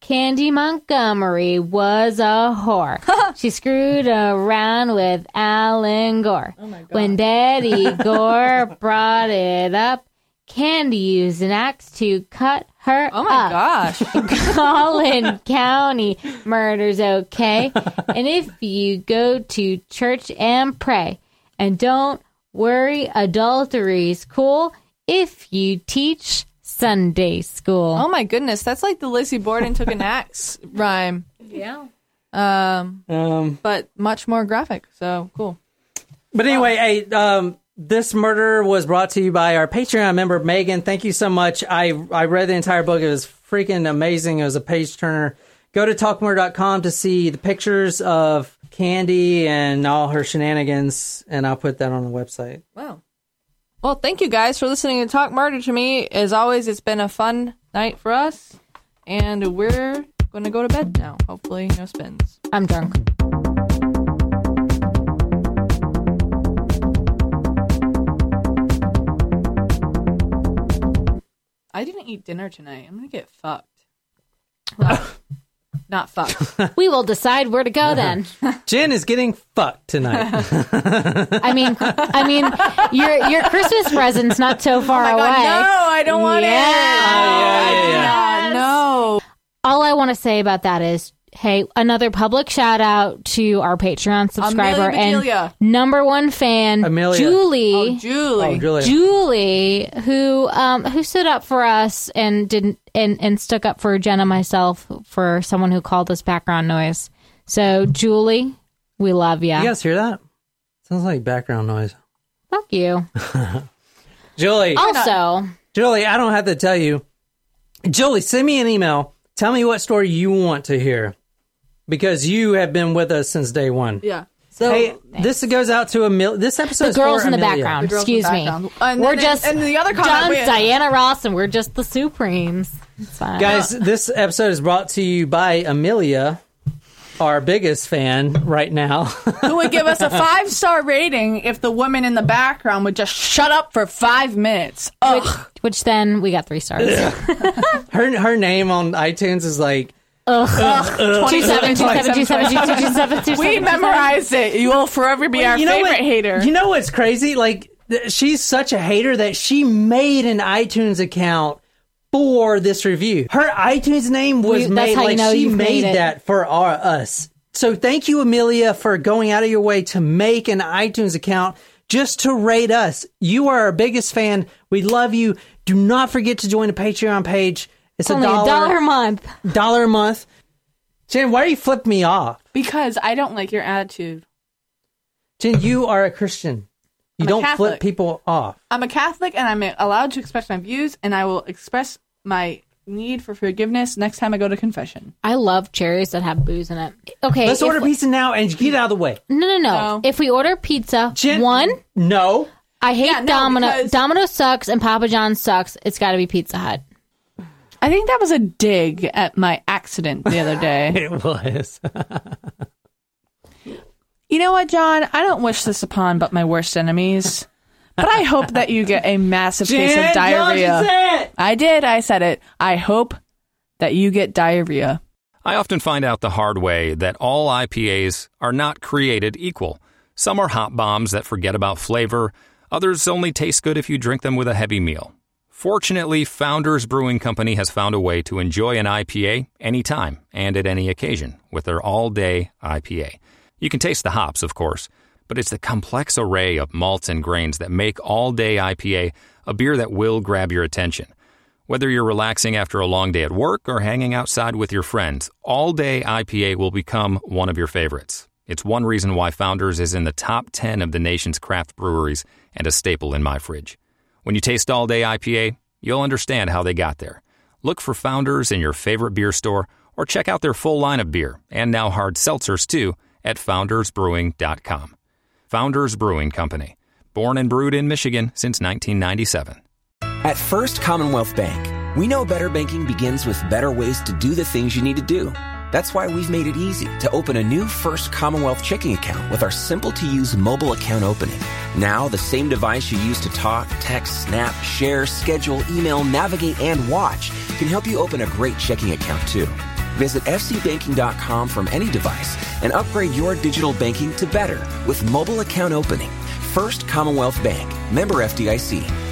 Candy Montgomery was a whore. she screwed around with Alan Gore. Oh When Betty Gore brought it up, Candy used an axe to cut her Oh my up. gosh. Collin County murder's okay. and if you go to church and pray, and don't worry, adultery's cool if you teach Sunday school. Oh my goodness, that's like the Lizzie Borden took an axe rhyme, yeah. um, Um, but much more graphic. So cool. but anyway, hey, um, this murder was brought to you by our Patreon member Megan. Thank you so much. I I read the entire book. It was freaking amazing. It was a page turner. Go to talkmurder.com to see the pictures of Candy and all her shenanigans, and I'll put that on the website. Wow. Well, thank you guys for listening to Talk Murder to me. As always, it's been a fun night for us, and we're going to go to bed now. Hopefully, no spins. I'm drunk. I didn't eat dinner tonight. I'm going to get fucked. Not fucked. We will decide where to go then. Jen is getting fucked tonight. I mean, I mean, your your Christmas present's not so oh far Oh my away. God, no, I don't want Yeah. it. yeah, God, no. All I want to say about that is, hey, another public shout out to our Patreon subscriber and number one fan, Amelia. Julie. Oh, Julie. oh, Julia. Julie, who um who stood up for us and didn't and and stuck up for Jenna myself for someone who called us background noise. So Julie, we love ya. You guys hear that? Sounds like background noise. Fuck you. Julie, Also, Julie, I don't have to tell you. Julie, send me an email. Tell me what story you want to hear because you have been with us since day one. Yeah. So, Hey, this goes out to a mil- This episode the girls in the Amelia. background. The girls in the Excuse background. me. And we're then- just and the other comment John's we- Diana Ross, and we're just the Supremes. Fine. Guys, this episode is brought to you by Amelia, our biggest fan right now. who would give us a five star rating if the woman in the background would just shut up for five minutes. which, which then we got three stars. her her name on iTunes is like Two seven two seven two seven two two two seven two We memorized it. You will forever be our you know favorite what, hater. You know what's crazy? Like th- she's such a hater that she made an iTunes account for this review. Her iTunes name was We- made like know she made made that for our, us. So thank you, Amelia, for going out of your way to make an iTunes account just to rate us. You are our biggest fan. We love you. Do not forget to join the Patreon page. It's Only a a dollar, dollar a month. dollar a month. Jen, why are you flipping me off? because I don't like your attitude. Jen, you are a Christian. You I'm don't flip people off. I'm a Catholic and I'm allowed to express my views, and I will express my need for forgiveness next time I go to confession. I love cherries that have booze in it. Okay, Let's if- order pizza now and get out of the way. No, no, no. No. If we order pizza, Jen- one, No. I hate Yeah, no, Domino. because- Domino sucks and Papa John sucks. It's got to be Pizza Hut. I think that was a dig at my accident the other day. It was. you know what, John? I don't wish this upon but my worst enemies. But I hope that you get a massive case of diarrhea. I did. I said it. I hope that you get diarrhea. I often find out the hard way that all IPAs are not created equal. Some are hop bombs that forget about flavor, others only taste good if you drink them with a heavy meal. Fortunately, Founders Brewing Company has found a way to enjoy an IPA anytime and at any occasion with their all day IPA. You can taste the hops, of course, but it's the complex array of malts and grains that make all day IPA a beer that will grab your attention. Whether you're relaxing after a long day at work or hanging outside with your friends, All Day IPA will become one of your favorites. It's one reason why Founders is in the top 10 of the nation's craft breweries and a staple in my fridge. When you taste All Day IPA, you'll understand how they got there. Look for Founders in your favorite beer store or check out their full line of beer and now hard seltzers too at foundersbrewing.com. Founders Brewing Company, born and brewed in Michigan since 1997. At First Commonwealth Bank, we know better banking begins with better ways to do the things you need to do. That's why we've made it easy to open a new First Commonwealth checking account with our simple to use mobile account opening. Now, the same device you use to talk, text, snap, share, schedule, email, navigate, and watch can help you open a great checking account too. Visit fcbanking.com from any device and upgrade your digital banking to better with mobile account opening. First Commonwealth Bank, member FDIC.